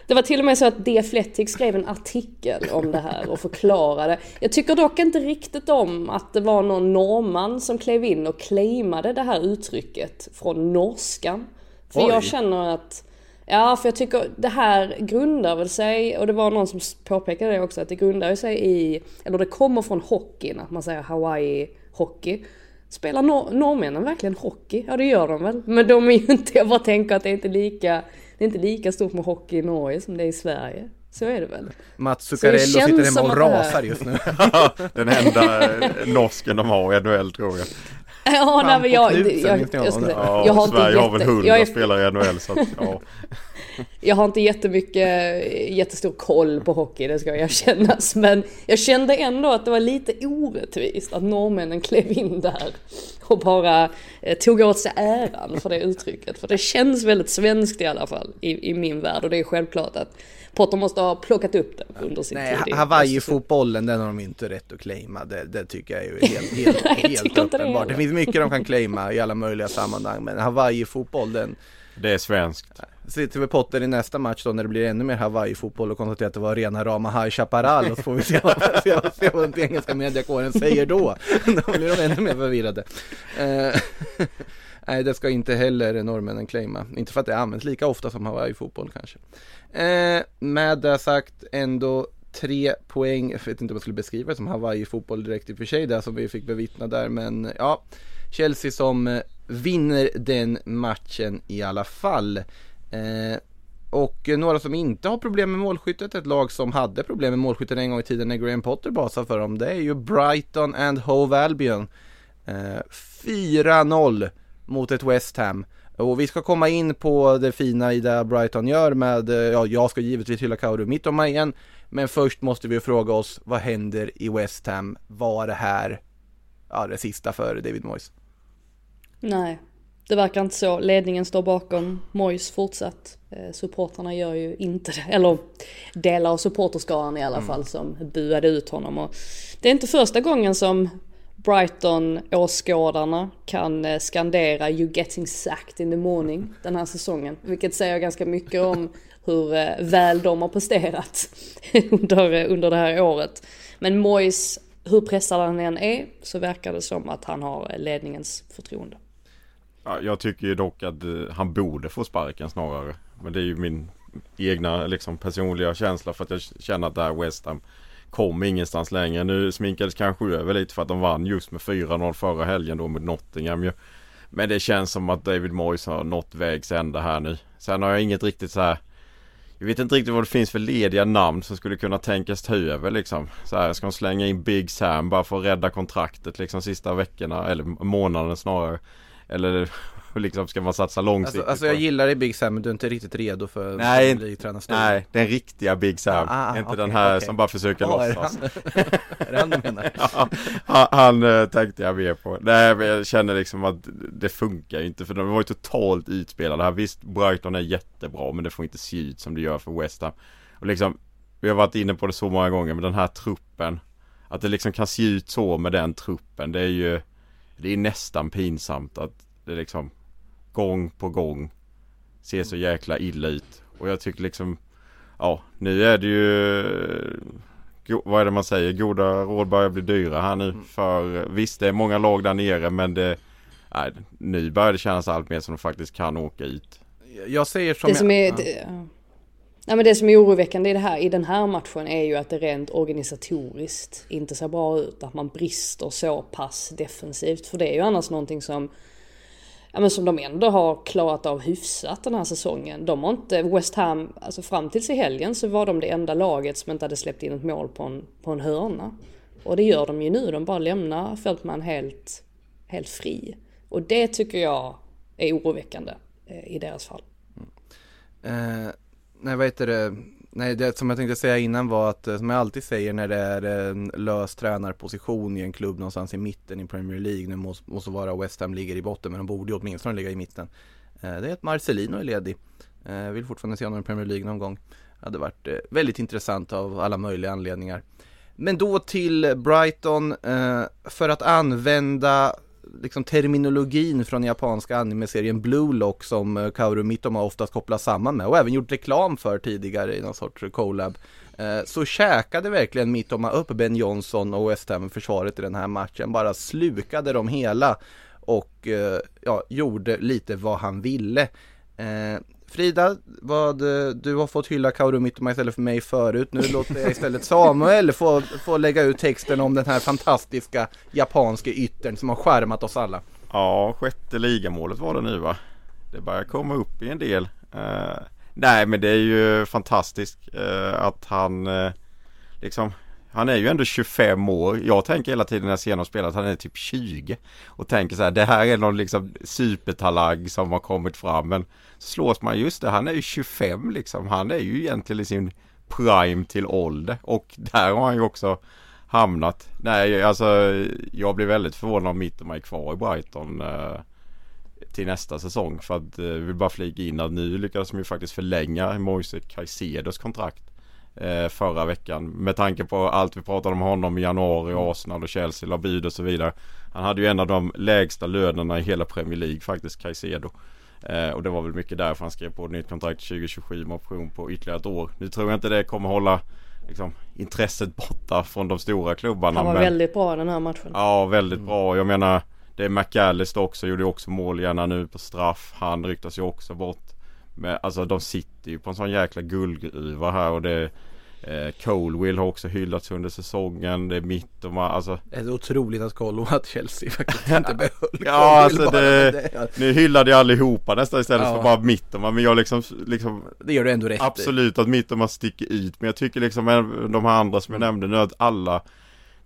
Det var till och med så att The Athletic skrev en artikel om det här och förklarade. Jag tycker dock inte riktigt om att det var någon norrman som klev in och claimade det här uttrycket från norskan. För
Oj.
jag känner att Ja, för jag tycker det här grundar väl sig, och det var någon som påpekade det också, att det grundar sig i, eller det kommer från hockeyn, att man säger Hawaii hockey. Spelar nor- norrmännen verkligen hockey? Ja det gör de väl. Men de är ju inte, jag bara tänker att det är inte lika, det är inte lika stort med hockey i Norge som det är i Sverige. Så är det väl.
Mats Zuccarello
känns
sitter hemma
som
och
här-
rasar just nu. (laughs) (laughs)
Den enda norsken de har i NHL tror jag. (laughs)
Ja, nej, men jag,
Knutsen,
jag, jag, ska säga,
Ja,
jag har inte
Sverige har väl hundra
jag är-
spelare i NHL så att, ja. (laughs)
Jag har inte jättemycket, jättestor koll på hockey, det ska jag kännas. Men jag kände ändå att det var lite orättvist att norrmännen klev in där och bara eh, tog åt sig äran för det uttrycket. För det känns väldigt svenskt i alla fall i, i min värld och det är självklart att Potter måste ha plockat upp det under sin
Nej,
tid. i
Hawaii-fotbollen den har de inte rätt att claima. Det, det tycker jag är ju helt, helt,
Nej, (laughs)
helt
det
uppenbart. Det,
heller.
finns mycket de kan claima i alla möjliga sammanhang. Men Hawaii-fotboll den
Det är svenskt.
sitter vi Potter i nästa match då när det blir ännu mer Hawaii-fotboll och konstaterar att det var rena rama High Chaparral och så får vi se vad, (laughs) se, vad- se vad den engelska mediakåren säger då. (laughs) Då blir de ännu mer förvirrade. Nej, det ska inte heller norrmännen claima. Inte för att det används lika ofta som Hawaii-fotboll kanske. Eh, med det sagt ändå tre poäng. Jag vet inte om jag skulle beskriva det som Hawaii-fotboll direkt i och för sig, det som vi fick bevittna där. Men ja, Chelsea som eh, vinner den matchen i alla fall. Eh, och några som inte har problem med målskyttet, ett lag som hade problem med målskyttet en gång i tiden när Graham Potter basade för dem, det är ju Brighton and Hove Albion. Eh, 4-0 mot ett West Ham. Och vi ska komma in på det fina i det Brighton gör med, eh, ja jag ska givetvis hylla Kauru Mittoma igen. Men först måste vi fråga oss, vad händer i West Ham? Var det här, ja det sista för David Moyes?
Nej, det verkar inte så. Ledningen står bakom Moyes fortsatt. Eh, supportrarna gör ju inte det. Eller delar av supporterskaran i alla fall som buade ut honom. Och det är inte första gången som Brighton-åskådarna kan eh, skandera “You getting sacked in the morning” den här säsongen. Vilket säger ganska mycket om hur eh, väl de har presterat (laughs) under, eh, under det här året. Men Moyes, hur pressad han än är, så verkar det som att han har ledningens förtroende.
Ja, jag tycker ju dock att han borde få sparken snarare. Men det är ju min egna liksom, personliga känsla för att jag känner att det här West Ham kom ingenstans längre. Nu sminkades kanske över lite för att de vann just med 4-0 förra helgen då mot Nottingham ju. Men det känns som att David Moyes har nått vägs ände här nu. Sen har jag inget riktigt så här Jag vet inte riktigt vad det finns för lediga namn som skulle kunna tänkas ta över liksom. Så här, ska de slänga in Big Sam bara för att rädda kontraktet liksom sista veckorna eller månaden snarare. Eller liksom ska man satsa långsiktigt
Alltså, alltså jag gillar dig Big Sam men du är inte riktigt redo för
Nej. Nej, den riktiga Big Sam.
Ah, ah,
inte
okej,
den här
okej.
som bara försöker
är
låtsas. (laughs)
är det han du menar? (laughs)
ja, han, han eh, tänkte jag mer på. Nej, men jag känner liksom att det funkar ju inte för de var ju totalt utspelade här. Visst, Brighton är jättebra men det får inte se ut som det gör för West Ham. Och liksom, vi har varit inne på det så många gånger men den här truppen. Att det liksom kan se ut så med den truppen. Det är ju Det är nästan pinsamt att det liksom Gång på gång Ser så jäkla illa ut. Och jag tycker liksom Ja, nu är det ju Vad är det man säger? Goda råd börjar bli dyra här nu. För visst, det är många lag där nere men det Nej, nu börjar det kännas allt mer som de faktiskt kan åka ut.
Jag säger som
Det
jag...
som är, det, ja, men det som är oroväckande i, det här, i den här matchen är ju att det rent organisatoriskt inte ser bra ut. Att man brister så pass defensivt. För det är ju annars någonting som Ja men som de ändå har klarat av hyfsat den här säsongen. De har inte, West Ham, alltså fram tills i helgen så var de det enda laget som inte hade släppt in ett mål på en, på en hörna. Och det gör de ju nu, de bara lämnar Fältman helt, helt fri. Och det tycker jag är oroväckande eh, i deras fall. Mm.
Eh, nej vad heter det, nej det som jag tänkte säga innan var att eh, som jag alltid säger när det är en lös tränarposition i en klubb någonstans i mitten i Premier League, nu måste, måste vara West Ham ligger i botten men de borde ju åtminstone ligga i mitten. Eh, det är att Marcelino är ledig. Jag vill fortfarande se honom i Premier League någon gång. Hade varit väldigt intressant av alla möjliga anledningar. Men då till Brighton, för att använda liksom terminologin från japanska animeserien Blue Lock som eh, Kaoru Mitoma oftast kopplas samman med och även gjort reklam för tidigare i någon sorts eh, collab. Eh, så käkade verkligen Mitoma upp Ben Johnson och West Ham försvaret i den här matchen, bara slukade dem hela och ja, gjorde lite vad han ville. Frida, vad, eh, du har fått hylla Kaoru Mitoma istället för mig förut. Nu låter jag istället Samuel få, få lägga ut texten om den här fantastiska japanske yttern som har skärmat oss alla.
Ja, sjätte ligamålet var det nu va? Det börjar komma upp i en del. Uh, nej men det är ju fantastiskt uh, att han uh, liksom han är ju ändå 25 år. Jag tänker hela tiden när jag ser honom spela att han är typ 20. Och tänker så här, det här är någon liksom supertalang som har kommit fram. Men så slås man just det, han är ju 25 liksom. Han är ju egentligen i sin prime till ålder. Och där har han ju också hamnat. Nej, alltså jag blir väldigt förvånad om Mittema är kvar i Brighton eh, till nästa säsong. För att eh, vi vill bara flika in att nu lyckades de ju faktiskt förlänga Moise Caicedos kontrakt förra veckan. Med tanke på allt vi pratade om honom i januari, Arsenal och Chelsea la bud och så vidare. Han hade ju en av de lägsta lönerna i hela Premier League faktiskt, Caicedo. Eh, och det var väl mycket därför han skrev på ett nytt kontrakt 2027 med option på ytterligare ett år. Nu tror jag inte det kommer hålla liksom, intresset borta från de stora klubbarna.
Han var
men...
väldigt bra den här matchen.
Ja, väldigt bra. Jag menar Det är McAllister också, gjorde ju också mål gärna nu på straff. Han ryktas ju också bort. Men alltså de sitter ju på en sån jäkla guldgruva här och det eh, Colwill har också hyllats under säsongen. Det är mitt och man, alltså
Det är otroligt att Kolo att Chelsea faktiskt (laughs) inte behöll
Ja
Colwill
alltså det,
det,
Nu hyllade jag allihopa nästan istället
Ja.
för bara Mittoma Men jag liksom, liksom
det gör du ändå rätt i.
Absolut att Mittoma sticker ut Men jag tycker liksom de här andra som jag nämnde nu att alla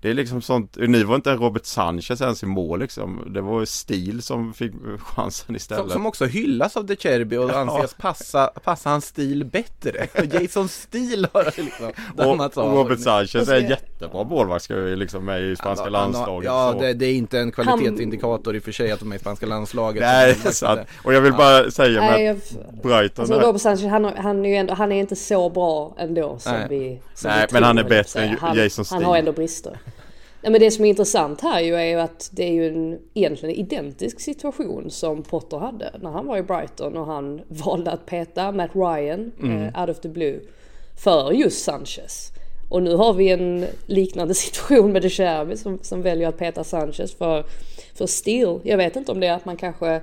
Det är liksom sånt, nu var inte en Robert Sanchez ens i mål liksom Det var ju Stil som fick chansen
Som,
istället
som också hyllas av De Cherby och anses passa, passa hans stil bättre. (laughs) Jason Stil har liksom dammats
och,
av.
Robert Sanchez
Alltså,
är en
jag-
jättebra målvakt ska ju liksom med i spanska
Han
landslaget
Ja, det, det är inte en kvalitetsindikator i och för sig att de är i spanska landslaget.
Nej,
Men-
så att, och jag vill bara säga med
Nej, jag,
Brighton
alltså Robert Sanchez han, han är ju ändå, han är inte så bra ändå som
Nej.
vi som
Nej,
vi
men
tror,
han är bättre än
han,
Jason
Han
Steele.
har ändå brister. Nej, men det som är intressant här ju är ju att det är ju en egentligen identisk situation som Potter hade när han var i Brighton och han (laughs) valde att peta Matt Ryan eh, out of the blue för just Sanchez. Och nu har vi en liknande (laughs) situation med De Cherby som, som väljer att peta Sanchez för, för Steele. Jag vet inte om det är att man kanske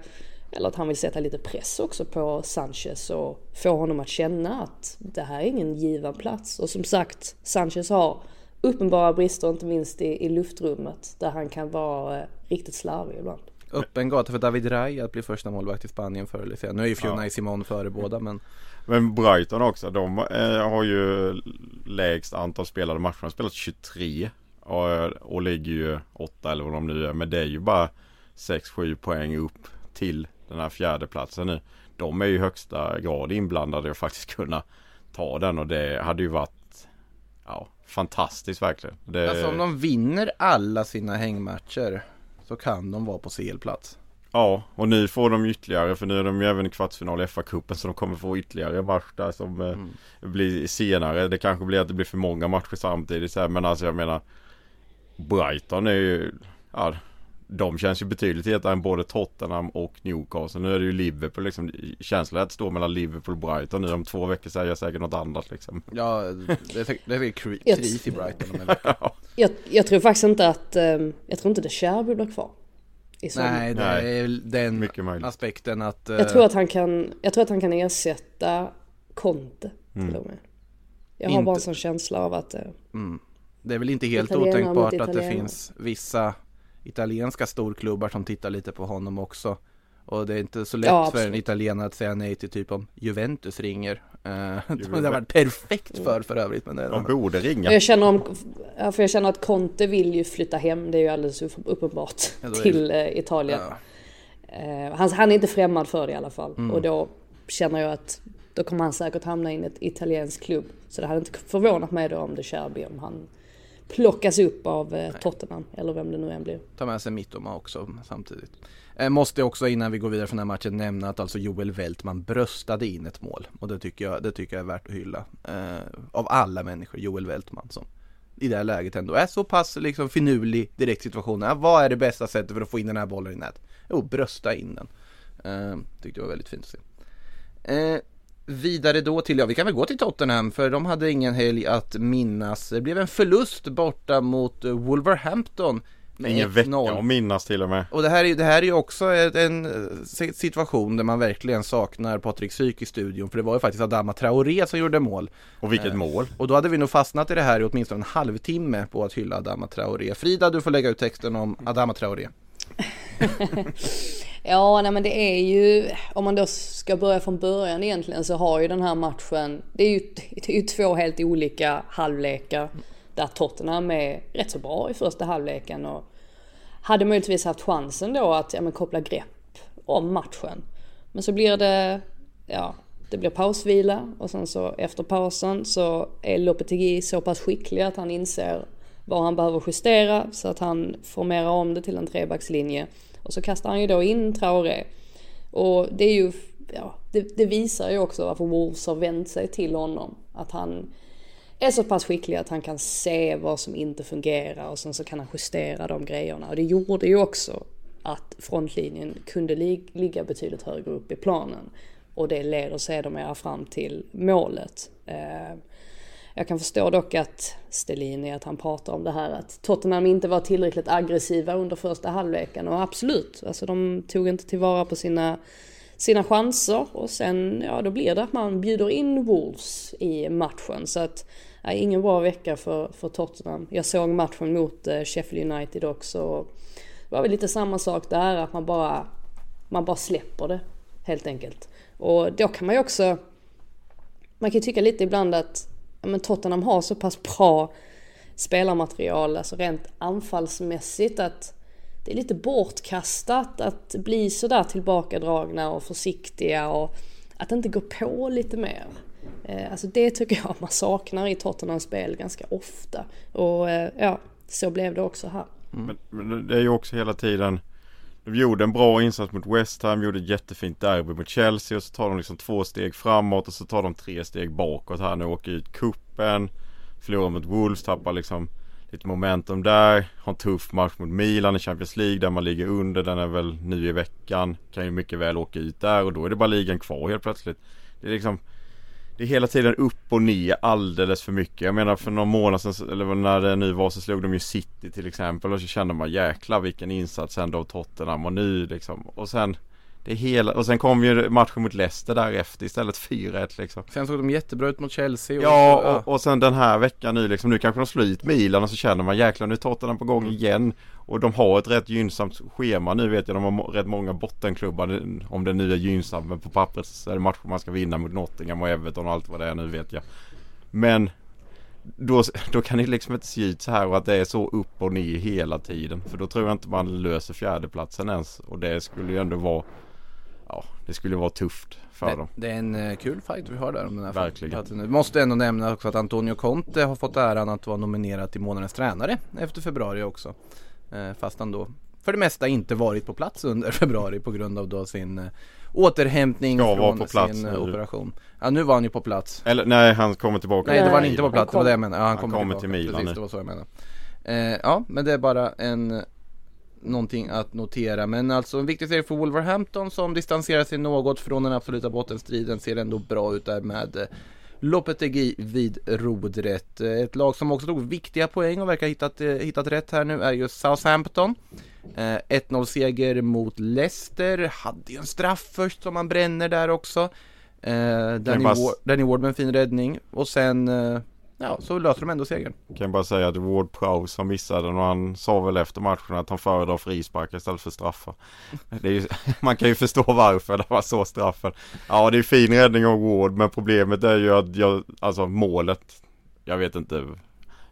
eller att han vill sätta lite press också på Sanchez och få honom att känna att det här är ingen given plats. Och som sagt, Sanchez har uppenbara brister, inte minst i, i luftrummet, där han kan vara eh, riktigt slarvig ibland.
Öppen gata för David Raya att bli första målvakt i Spanien förr eller senare. Nu är ju Fiona Simon före båda men
Men Brighton också, de eh, har ju lägst antal spelade matcher. De har spelat 23 och, och ligger ju 8 eller vad de nu är. Men det är ju bara 6-7 poäng upp till den här fjärde platsen nu. De är ju i högsta grad inblandade och faktiskt kunna ta den och det hade ju varit ja, fantastiskt verkligen. Det...
Alltså om de vinner alla sina hängmatcher så kan de vara på CL-plats.
Ja, och nu får de ytterligare för nu är de ju även i kvartsfinal i FA-cupen så de kommer få ytterligare match där som mm. blir senare. Det kanske blir att det blir för många matcher samtidigt så här, men alltså jag menar Brighton är ju ja, de känns ju betydligt hetare än både Tottenham och Newcastle. Nu är det ju Liverpool liksom. Känslan att stå mellan Liverpool och Brighton nu om två veckor säger jag säkert något annat liksom.
Ja, det är, det är kris i Brighton om (laughs)
jag, jag tror faktiskt inte att, ehm, jag tror inte det Cherby blir kvar.
Nej, det är den aspekten att...
Jag tror att han kan, jag tror att han kan ersätta Conte till mm. och med. Jag har inte. bara en sån känsla av att... Eh,
mm. Det är väl inte helt otänkbart att det finns vissa italienska storklubbar som tittar lite på honom också. Och det är inte så lätt ja, för en italienare att säga nej till typ om Juventus ringer. Uh, (laughs) det har varit perfekt för för övrigt. Men det,
De borde ringa.
Jag känner, om, ja, för jag känner att Conte vill ju flytta hem. Det är ju alldeles uppenbart. Ja, till det... uh, Italien. Uh, han, han, är inte främmande för det i alla fall. Mm. Och då känner jag att då kommer han säkert hamna i en italiensk klubb. Så det hade inte förvånat mig då om det Cherby om han plockas upp av eh, Tottenham eller vem det nu än blir.
Ta med sig Mittoma också samtidigt. Eh, måste också innan vi går vidare från den här matchen nämna att alltså Joel Weltman bröstade in ett mål och det tycker jag, det tycker jag är värt att hylla. Eh, av alla människor, Joel Weltman som i det här läget ändå är så pass liksom finurlig direkt situation. Ja, vad är det bästa sättet för att få in den här bollen i nät? Jo, brösta in den. Eh, tyckte det var väldigt fint att se. Vidare då till, ja vi kan väl gå till Tottenham för de hade ingen helg att minnas. Det blev en förlust borta mot Wolverhampton.
Ingen vecka att minnas till och med.
Och det här är, det här är ju också en eh, situation där man verkligen saknar Patrik Syk i studion. För det var ju faktiskt Adama Traoré som gjorde mål.
Och vilket eh, mål!
Och då hade vi nog fastnat i det här i åtminstone en halvtimme på att hylla Adama Traoré. Frida, du får lägga ut texten om Adama Traoré. (laughs)
Ja, nej men det är ju, om man då ska börja från början egentligen så har ju den här matchen, det är ju, det är ju två helt olika halvlekar. Där Tottenham är rätt så bra i första halvleken och hade möjligtvis haft chansen då att ja, men, koppla grepp om matchen. Men så blir det, ja, det blir pausvila och sen så efter pausen så är Lopetegui så pass skicklig att han inser vad han behöver justera så att han formerar om det till en trebackslinje. Och så kastar han ju då in Traoré. Och det är ju, ja, det, det visar ju också varför Wolves har vänt sig till honom. Att han är så pass skicklig att han kan se vad som inte fungerar och sen så kan han justera de grejerna. Och det gjorde ju också att frontlinjen kunde ligga betydligt högre upp i planen. Och det leder sedermera fram till målet. Eh, jag kan förstå dock att Stellini, att han pratar om det här att Tottenham inte var tillräckligt aggressiva under första halvleken och absolut, alltså de tog inte tillvara på sina sina chanser och sen, ja då blir det att man bjuder in Wolves i matchen så att, ja, ingen bra vecka för, för Tottenham. Jag såg matchen mot eh, Sheffield United också och det var väl lite samma sak där, att man bara, man bara släpper det helt enkelt. Och då kan man ju också, man kan ju tycka lite ibland att men Tottenham har så pass bra spelarmaterial, alltså rent anfallsmässigt att det är lite bortkastat att bli sådär tillbakadragna och försiktiga och att inte gå på lite mer. Eh, alltså det tycker jag man saknar i Tottenhams spel ganska ofta. Och eh, ja, så blev det också här.
Mm. Men, men, det är ju också hela tiden de gjorde en bra insats mot West Ham, gjorde ett jättefint derby mot Chelsea och så tar de liksom två steg framåt och så tar de tre steg bakåt här nu. Åker ut kuppen Förlorar mot Wolves, tappar liksom lite momentum där. Har en tuff match mot Milan i Champions League där man ligger under. Den är väl nu i veckan. Kan ju mycket väl åka ut där och då är det bara ligan kvar helt plötsligt. Det är liksom det är hela tiden upp och ner alldeles för mycket. Jag menar för någon månad sedan, eller när det nu var så slog de ju City till exempel och så kände man jäkla vilken insats ändå av Tottenham och nu liksom och sen det är hela, och sen kom ju matchen mot Leicester därefter istället 4-1 liksom.
Sen såg de jättebra ut mot Chelsea. Och
Ja, och, och sen den här veckan nu liksom, nu kanske de slår ut Milan och så känner man jäklar nu är Tottenham på gång igen. Och de har ett rätt gynnsamt schema nu vet jag, de har rätt många bottenklubbar om det nu är gynnsamt men på pappret så är det matcher man ska vinna mot Nottingham och Everton och allt vad det är nu vet jag. Men då, då kan det liksom inte se ut så här och att det är så upp och ner hela tiden. För då tror jag inte man löser fjärdeplatsen ens. Och det skulle ju ändå vara Ja, det skulle vara tufft för
det,
dem.
det är en eh, kul fight vi har där om den här
Verkligen.
Vi måste ändå nämna också att Antonio Conte har fått äran att vara nominerad till månadens tränare efter februari också. Eh, fast han då för det mesta inte varit på plats under (laughs) februari på grund av då sin eh, återhämtning
Ska
från
på plats
sin
nu.
operation. Ja nu var han ju på plats.
Eller nej, han kommer tillbaka.
Nej det var han inte på plats, det var det jag menade. Ja, han,
Han
kommer,
kommer
tillbaka.
till Milan
Precis,
nu.
det var så jag menade. Eh, ja men det är bara en Någonting att notera men alltså en viktig serie för Wolverhampton som distanserar sig något från den absoluta bottenstriden ser ändå bra ut där med eh, Lopetegui vid rodret. Eh, Ett lag som också tog viktiga poäng och verkar ha hittat, eh, hittat rätt här nu är ju Southampton. Eh, 1-0 seger mot Leicester, hade ju en straff först som man bränner där också. Eh, Danny, Ward, Danny Ward med en fin räddning och sen eh, Ja, så löser de ändå segern.
Kan bara säga att Ward Prowse som missade den och han sa väl efter matchen att han föredrar frispark istället för straffar. Det är ju, (laughs) man kan ju förstå varför det var så straffen. Ja det är fin räddning av Ward men problemet är ju att jag, alltså målet, jag vet inte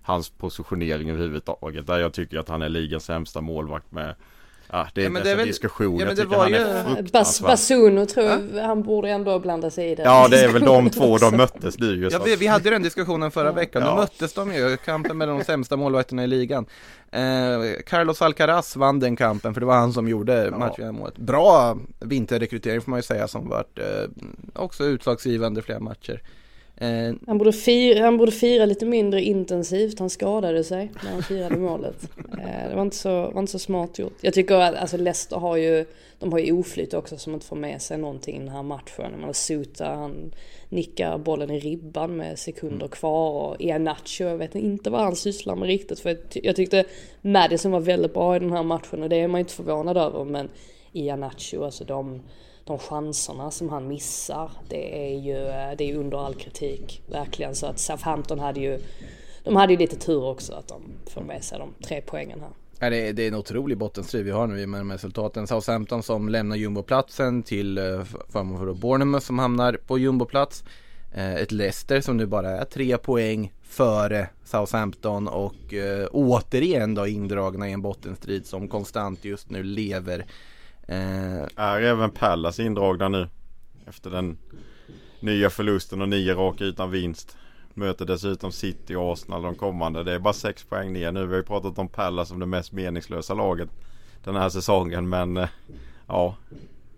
hans positionering överhuvudtaget. Där jag tycker att han är ligans sämsta målvakt med Ja det är
Ja, men det är
en
väl-
diskussion.
ja, men
jag
det
tycker
var
han
ju-
Bas. Basuno tror jag, han borde ändå blanda sig i det.
Ja det är väl de (laughs) två de möttes nu just.
Ja, vi, vi hade den diskussionen förra veckan, då
Ja.
möttes de ju, kampen mellan de sämsta målvakterna i ligan. Eh, Carlos Alcaraz vann den kampen för det var han som gjorde matchmålet. Bra vinterrekrytering får man ju säga som varit eh, också utslagsgivande flera matcher. Eh,
Han borde, fira, han borde fira lite mindre intensivt, han skadade sig när han firade målet. (laughs) Eh, Det var inte, så, var inte så smart gjort. Jag tycker att alltså Leicester har ju, de har ju oflyt också som inte får med sig någonting i den här matchen. Menar Suta, han nickar bollen i ribban med sekunder kvar och Ianacho, jag vet inte vad han sysslar med riktigt. För jag, ty- jag tyckte Madison var väldigt bra i den här matchen och det är man inte förvånad över. Men Ianacho, alltså de, de chanserna som han missar, det är ju eh, det är under all kritik. Verkligen. Så att Southampton hade ju, de hade ju lite tur också att de får med sig de tre poängen här.
Ja, det, är, det är en otrolig bottenstrid vi har nu med de här resultaten. Southampton som lämnar jumboplatsen till eh, förmån för då Bournemouth som hamnar på jumboplats. Eh, ett Leicester som nu bara är tre poäng före Southampton och återigen då indragna i en bottenstrid som konstant just nu lever. Eh,
Är även Pallas indragna nu? Efter den nya förlusten och nio raka utan vinst. Möter dessutom City och Arsenal de kommande. Det är bara sex poäng ner nu. Vi har ju pratat om Pallas som det mest meningslösa laget den här säsongen. Men eh, ja,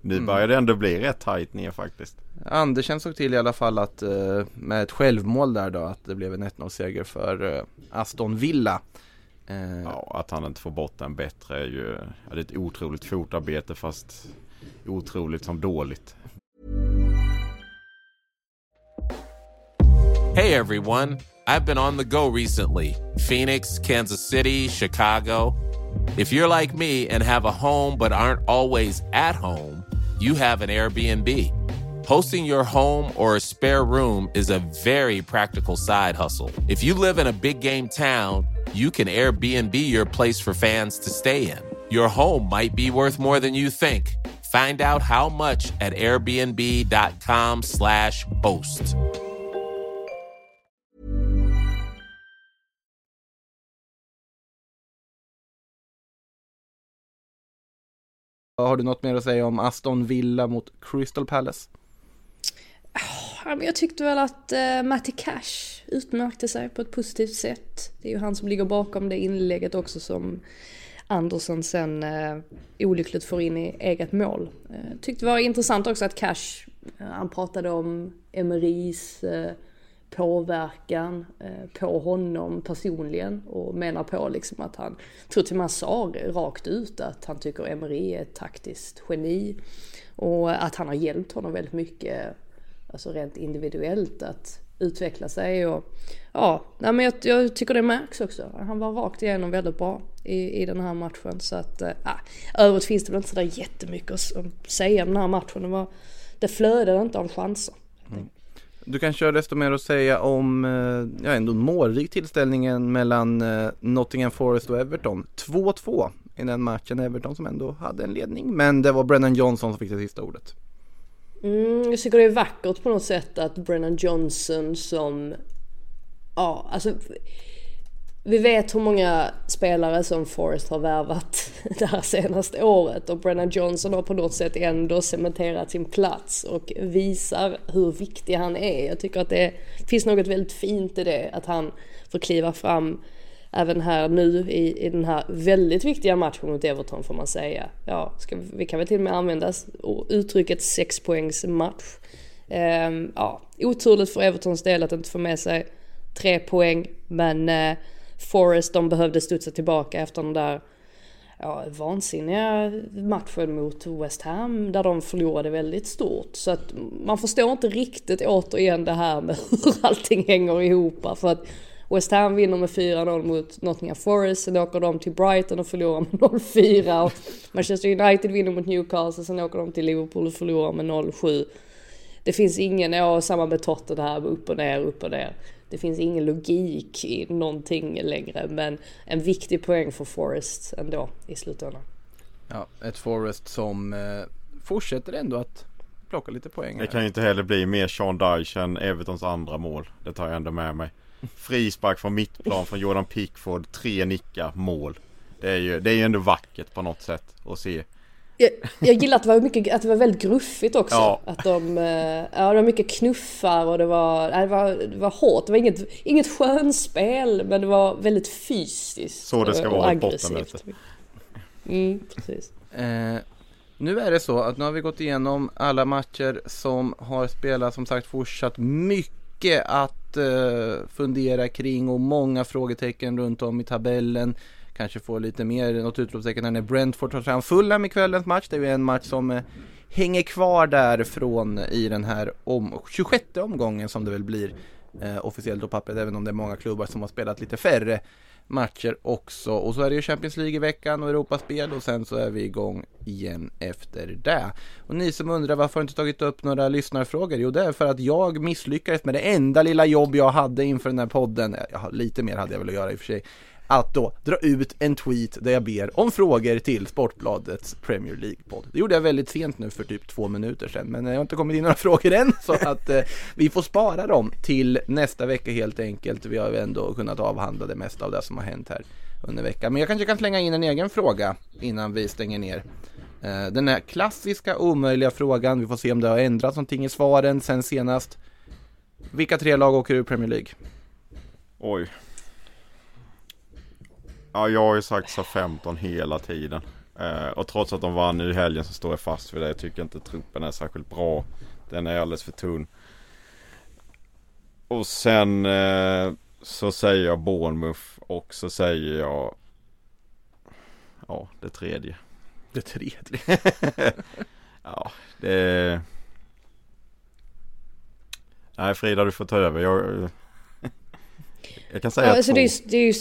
nu börjar det ändå bli rätt tajt ner faktiskt.
Andersen såg till i alla fall att eh, med ett självmål där då att det blev en 1-0 seger för eh, Aston Villa. Eh,
Ja, att han inte får bort den bättre är ju ja, det är ett otroligt fotarbete fast otroligt som dåligt.
Hey everyone, I've been on the go recently Phoenix, Kansas City, Chicago. If you're like me and have a home but aren't always at home, you have an Airbnb. Hosting your home or a spare room is a very practical side hustle. If you live in a big game town, you can Airbnb your place for fans to stay in. Your home might be worth more than you think. Find out how much at airbnb.com/slash host.
Har du något mer att säga om Aston Villa mot Crystal Palace?
Jag tyckte väl att eh, Matty Cash utmärkte sig på ett positivt sätt. Det är ju han som ligger bakom det inlägget också som Andersen sen eh, olyckligt får in i eget mål. Eh, tyckte det var intressant också att Cash, eh, han pratade om Emerys eh, påverkan eh, på honom personligen och menar på liksom att han, tror till och med han sa rakt ut att han tycker Emery är ett taktiskt geni och att han har hjälpt honom väldigt mycket, alltså rent individuellt att utveckla sig. Och, ja, nej, men jag, jag tycker det märks också. Han var rakt igenom väldigt bra i, i den här matchen. Så att, äh, övrigt finns det väl inte sådär jättemycket att säga om den här matchen. Det, var, det flödade inte av chanser. Mm.
Du kan köra desto mer att säga om, eh, ja ändå målrik tillställningen mellan eh, Nottingham Forest och Everton. 2-2 i den matchen, Everton som ändå hade en ledning. Men det var Brennan Johnson som fick det sista ordet.
Mm, jag tycker det är vackert på något sätt att Brennan Johnson som, ja alltså vi vet hur många spelare som Forrest har värvat (laughs) det här senaste året och Brennan Johnson har på något sätt ändå cementerat sin plats och visar hur viktig han är. Jag tycker att det finns något väldigt fint i det, att han får kliva fram även här nu i, i den här väldigt viktiga matchen mot Everton får man säga. Ja, ska, vi kan väl till och med använda uttrycket sexpoängsmatch. Ehm, ja, oturligt för Evertons del att inte få med sig tre poäng, men eh, Forest de behövde studsa tillbaka efter den där ja, vansinniga matchen mot West Ham där de förlorade väldigt stort. Så att man förstår inte riktigt återigen det här med (laughs) hur allting hänger ihop. För att West Ham vinner med 4-0 mot Nottingham Forest, sen åker de till Brighton och förlorar med 0-4. Och Manchester United vinner mot Newcastle, sen åker de till Liverpool och förlorar med 0-7. Det finns ingen, ja samma med Tottenham, upp och ner, upp och ner. Det finns ingen logik i någonting längre, men en viktig poäng för Forest ändå i slutändan.
Ja, ett Forest som eh, fortsätter ändå att plocka lite poäng.
Här. Det kan ju inte heller bli mer Sean Dyche än Evertons andra mål. Det tar jag ändå med mig. Frispark från mittplan från Jordan Pickford. Tre nickar, mål. Det är ju, det är ju ändå vackert på något sätt att se.
Jag, jag gillar att det var mycket, att det var väldigt gruffigt också. Ja. Att de, eh, ja det var mycket knuffar och det var, det var, det var hårt. Det var inget, inget skönspel men det var väldigt fysiskt.
Så det ska och, vara i bottenmötet.
Mm, precis.
Eh, nu är det så att nu har vi gått igenom alla matcher som har spelats som sagt fortsatt mycket att eh, fundera kring och många frågetecken runt om i tabellen kanske får lite mer, något utropstecken när Brentford tar fram Fulham i kvällens match. Det är ju en match som eh, hänger kvar därifrån i den här om, 26 omgången som det väl blir eh, officiellt på pappret, även om det är många klubbar som har spelat lite färre matcher också. Och så är det ju Champions League i veckan och Europaspel och sen så är vi igång igen efter det. Och ni som undrar varför jag inte tagit upp några lyssnarfrågor? Jo, det är för att jag misslyckades med det enda lilla jobb jag hade inför den här podden. Ja, lite mer hade jag väl att göra i och för sig att då dra ut en tweet där jag ber om frågor till Sportbladets Premier League-podd. Det gjorde jag väldigt sent nu för typ två minuter sedan, men det har inte kommit in några (laughs) frågor än så att eh, vi får spara dem till nästa vecka helt enkelt. Vi har ju ändå kunnat avhandla det mesta av det som har hänt här under veckan. Men jag kanske kan slänga in en egen fråga innan vi stänger ner. Eh, den här klassiska omöjliga frågan, vi får se om det har ändrats någonting i svaren sen senast. Vilka tre lag åker ur Premier League?
Oj, Ja, jag har ju sagt så 15 hela tiden. Eh, och trots att de vann nu i helgen så står jag fast vid det. Jag tycker inte truppen är särskilt bra. Den är alldeles för tunn. Och sen eh, så säger jag Bournemouth och så säger jag Ja, det tredje.
Det tredje? (laughs)
ja, det... Nej Frida, du får ta över. Jag, jag kan säga ja, alltså två.
Det är, det är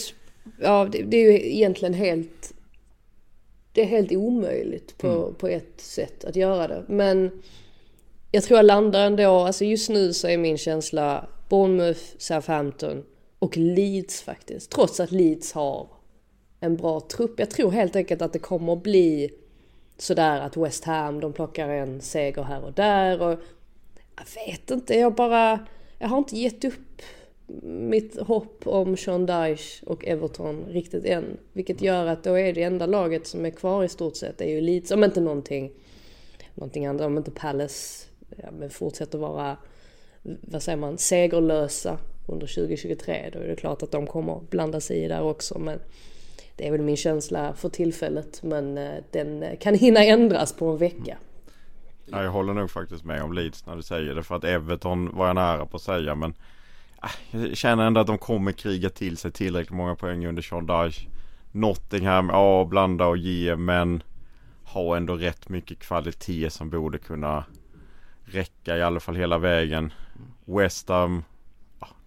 ja, det, det, är ju egentligen helt... Det är helt omöjligt på, mm. på ett sätt att göra det. Men jag tror jag landar ändå, alltså just nu så är min känsla Bournemouth, Southampton och Leeds faktiskt. Trots att Leeds har en bra trupp. Jag tror helt enkelt att det kommer att bli sådär att West Ham, de plockar en seger här och där. Och jag vet inte, jag bara... Jag har inte gett upp mitt hopp om Sean Dyche och Everton riktigt än. Vilket gör att då är det enda laget som är kvar i stort sett är ju Leeds, om inte någonting, någonting annat, om inte Palace ja, men fortsätter vara, vad säger man, segerlösa under 2023. Då är det klart att de kommer blanda sig i där också. Men det är väl min känsla för tillfället. Men eh, den eh, kan hinna ändras på en vecka.
Ja, jag håller nog faktiskt med om Leeds när du säger det. För att Everton var jag nära på att säga men jag känner ändå att de kommer kriga till sig tillräckligt många poäng under Sean Dyche. Nottingham, ja blanda och ge men har ändå rätt mycket kvalitet som borde kunna räcka i alla fall hela vägen. West Ham,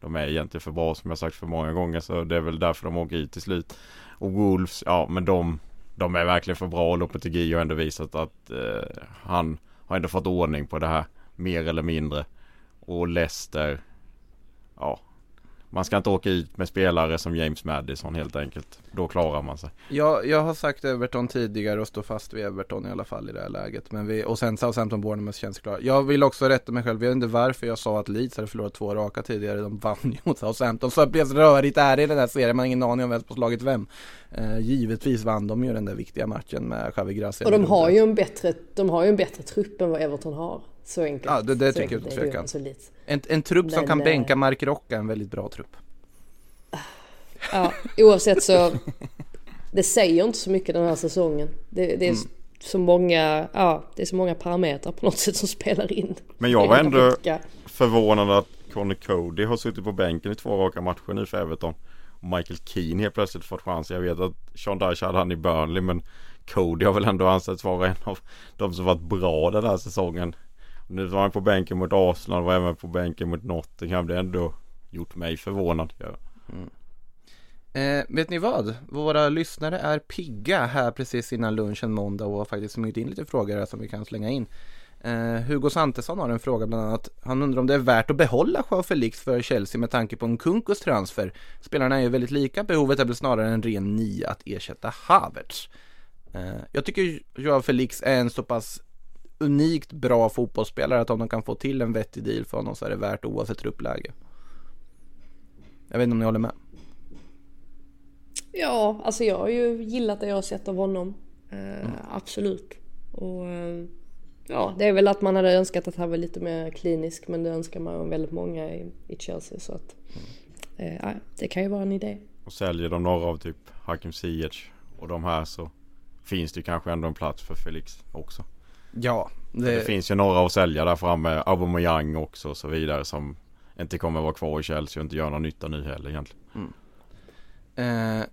de är egentligen för bra som jag sagt för många gånger så det är väl därför de åker ut till slut. Och Wolves, ja men de, de är verkligen för bra och Lopetegui har ändå visat att eh, han har ändå fått ordning på det här mer eller mindre. Och Leicester, ja man ska inte åka ut med spelare som James Madison helt enkelt. Då klarar man sig.
Ja, jag har sagt Everton tidigare och står fast vid Everton i alla fall i det här läget. Men vi, och sen Southampton Bournemouth känns klara. Jag vill också rätta mig själv. Jag vet inte varför jag sa att Leeds hade förlorat två raka tidigare. De vann ju mot Southampton. Så jag blev rörigt är i den här serien. Man har ingen aning om vem som slagit vem. Eh, givetvis vann de ju den där viktiga matchen med Javi Gracia.
Och de har ju en bättre, de har ju en bättre trupp än vad Everton har. Så enkelt.
Ja, det, det tycker jag utan tvekan. En, en trupp som Men, kan bänka Mark Rocca är en väldigt bra trupp.
Ja, oavsett så det säger inte så mycket den här säsongen. Det, det är mm. så många, ja, det är så många parametrar på något sätt som spelar in.
Men jag var ändå förvånad att Conny Cody har suttit på bänken i två raka matcher nu för Everton. Och Michael Keane helt plötsligt fått chans. Jag vet att Sean Dyche hade han i Burnley men Cody har väl ändå ansetts vara en av de som varit bra den här säsongen. Nu var han på bänken mot Arsenal, var även på bänken mot Nottingham. Det har ändå gjort mig förvånad. Ja. Mm.
Eh, vet ni vad? Våra lyssnare är pigga här precis innan lunchen måndag och har faktiskt smugit in lite frågor här som vi kan slänga in. Eh, Hugo Santesson har en fråga bland annat. Han undrar om det är värt att behålla Joao Felix för Chelsea med tanke på en Kunkus transfer. Spelarna är ju väldigt lika, behovet är väl snarare en ren nia att ersätta Havertz. Eh, jag tycker Joao Felix är en så pass unikt bra fotbollsspelare att om de kan få till en vettig deal för honom så är det värt oavsett truppläge. Jag vet inte om ni håller med?
Ja, alltså jag har ju gillat det jag har sett av honom. Eh, mm. Absolut. Och eh, ja, det är väl att man hade önskat att han var lite mer klinisk men det önskar man väldigt många i, i Chelsea så att eh, det kan ju vara en idé.
Och säljer de några av typ Hakim Ziyech och de här så finns det kanske ändå en plats för Felix också.
Ja.
Det, det finns ju några att sälja där framme. Aubameyang också och så vidare som inte kommer vara kvar i Chelsea och inte gör någon nytta nu heller egentligen. Mm.
Eh,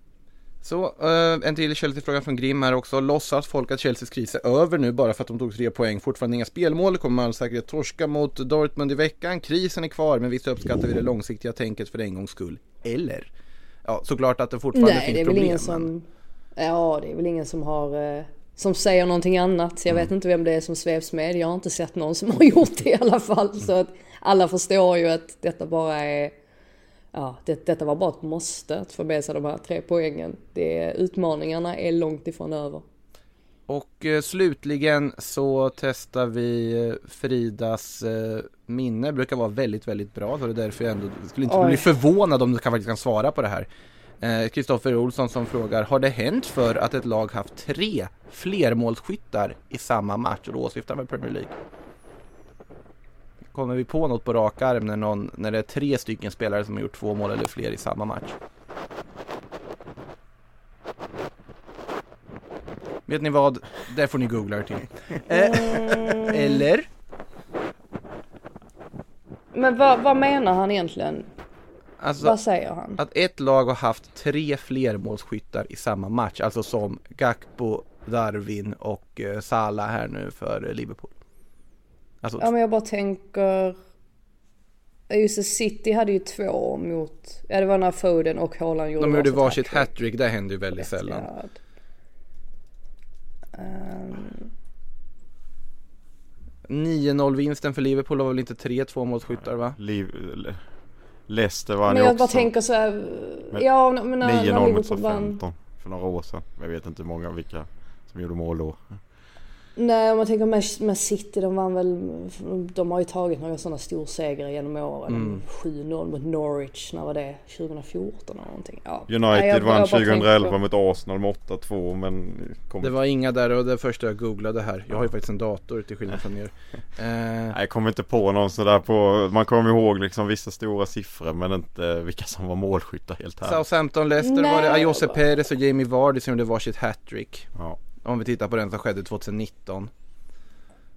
så, uh, en till Chelsea-fråga från Grim här också. Låtsas folk att Chelseas kris är över nu bara för att de tog tre poäng? Fortfarande inga spelmål, kommer med all säkerhet torska mot Dortmund i veckan. Krisen är kvar, men visst uppskattar vi det långsiktiga tänket för en gångs skull. Eller? Ja, såklart att det fortfarande Nej, finns
det är
problem.
Väl ingen som, ja, det är väl ingen som har eh, som säger någonting annat. Jag mm. vet inte vem det är som svevs med. Jag har inte sett någon som har (laughs) gjort det i alla fall. Så att alla förstår ju att detta bara är ja, det, detta var bara ett måste att få med sig de här tre poängen. Det, utmaningarna är långt ifrån över.
Och eh, slutligen så testar vi eh, Fridas eh, minne, brukar vara väldigt, väldigt bra. Så det är därför jag ändå skulle inte Oj. bli förvånad om du kan, faktiskt kan svara på det här. Kristoffer eh, Olsson som frågar, har det hänt för att ett lag haft tre flermålsskyttar i samma match? Och då åsyftar man Premier League. Kommer vi på något på rak arm när, någon, när det är tre stycken spelare som har gjort två mål eller fler i samma match? Vet ni vad? Det får ni googla er till. (laughs) Eh, eller?
Men vad, vad menar han egentligen? Alltså, vad säger han?
Att ett lag har haft tre flermålsskyttar i samma match. Alltså som Gakpo, Darwin och eh, Salah här nu för Liverpool.
Alltså, ja men jag bara tänker... Just det, City hade ju två mot... Ja det var när Foden och Haaland
gjorde De gjorde varsitt hattrick, det händer ju väldigt sällan. Um... 9-0 vinsten för Liverpool var väl inte 3-2 mot skyttar va?
Liv... Leicester vann.
Men jag bara tänker så här, ja men när, 9-0
mot 15 för några år sedan. Jag vet inte hur många vilka som gjorde mål då.
Nej, om man tänker med, City, de vann väl, de har ju tagit några sådana storsegrar genom åren. Mm. 7-0 mot Norwich, när var det? 2014 eller någonting? Ja.
United Nej, jag, vann 2011 mot Arsenal med 8-2 men...
Kom... Det var inga där och det första jag googlade här. Jag har ju faktiskt en dator till skillnad från er. (laughs)
eh... Nej, jag kommer inte på någon sådär på, man kommer ihåg liksom vissa stora siffror men inte vilka som var målskyttar helt här.
Southampton, Leicester var det Ayose Perez och Jamie Vardy som gjorde varsitt hattrick. Ja. Om vi tittar på den som skedde 2019.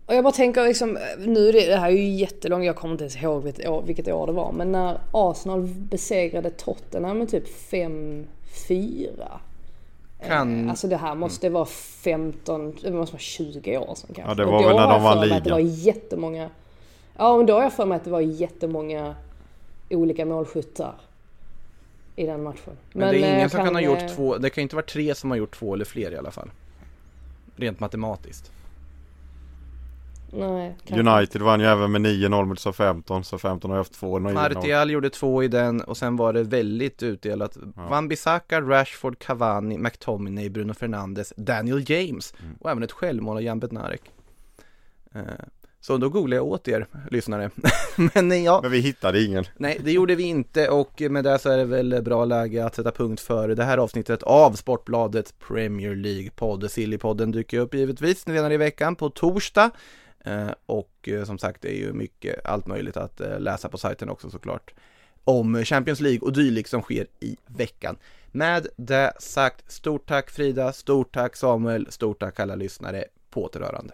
Och jag bara tänker liksom, nu det, det här är ju jättelångt, jag kommer inte ens ihåg vilket år, vilket år det var. Men när Arsenal besegrade Tottenham med typ 5-4. Kan... Alltså det här måste vara 15, det måste vara 20 år sedan kanske.
Ja det var väl när de vann ligan.
Det var jättemånga, ja men då har jag för mig att det var jättemånga olika målskyttar i den matchen.
Men, Men det är
eh,
ingen som kan ha gjort
eh,
två, det kan inte vara tre som har gjort två eller fler i alla fall. Rent matematiskt.
Nej,
United vann ju även med 9-0 mot SA-15 så 15 har haft två 9-0.
Martial gjorde två i den och sen var det väldigt utdelat.
Ja.
Van Bissaka, Rashford, Cavani, McTominay, Bruno Fernandes, Daniel James
Mm.
och även ett självmål av Jan Bednarek. Eh, Så då googlade jag åt er lyssnare. (laughs) Men eh, ja,
Men vi hittade ingen.
nej det gjorde vi inte och med det så är det väl bra läge att sätta punkt för det här avsnittet av Sportbladet Premier League-podd. Sillypodden dyker upp givetvis senare i veckan på torsdag. Eh, Och eh, som sagt det är ju mycket allt möjligt att läsa på sajten också såklart om Champions League och dylikt som sker i veckan. Med det sagt, stort tack Frida, stort tack Samuel, stort tack alla lyssnare, på återhörande.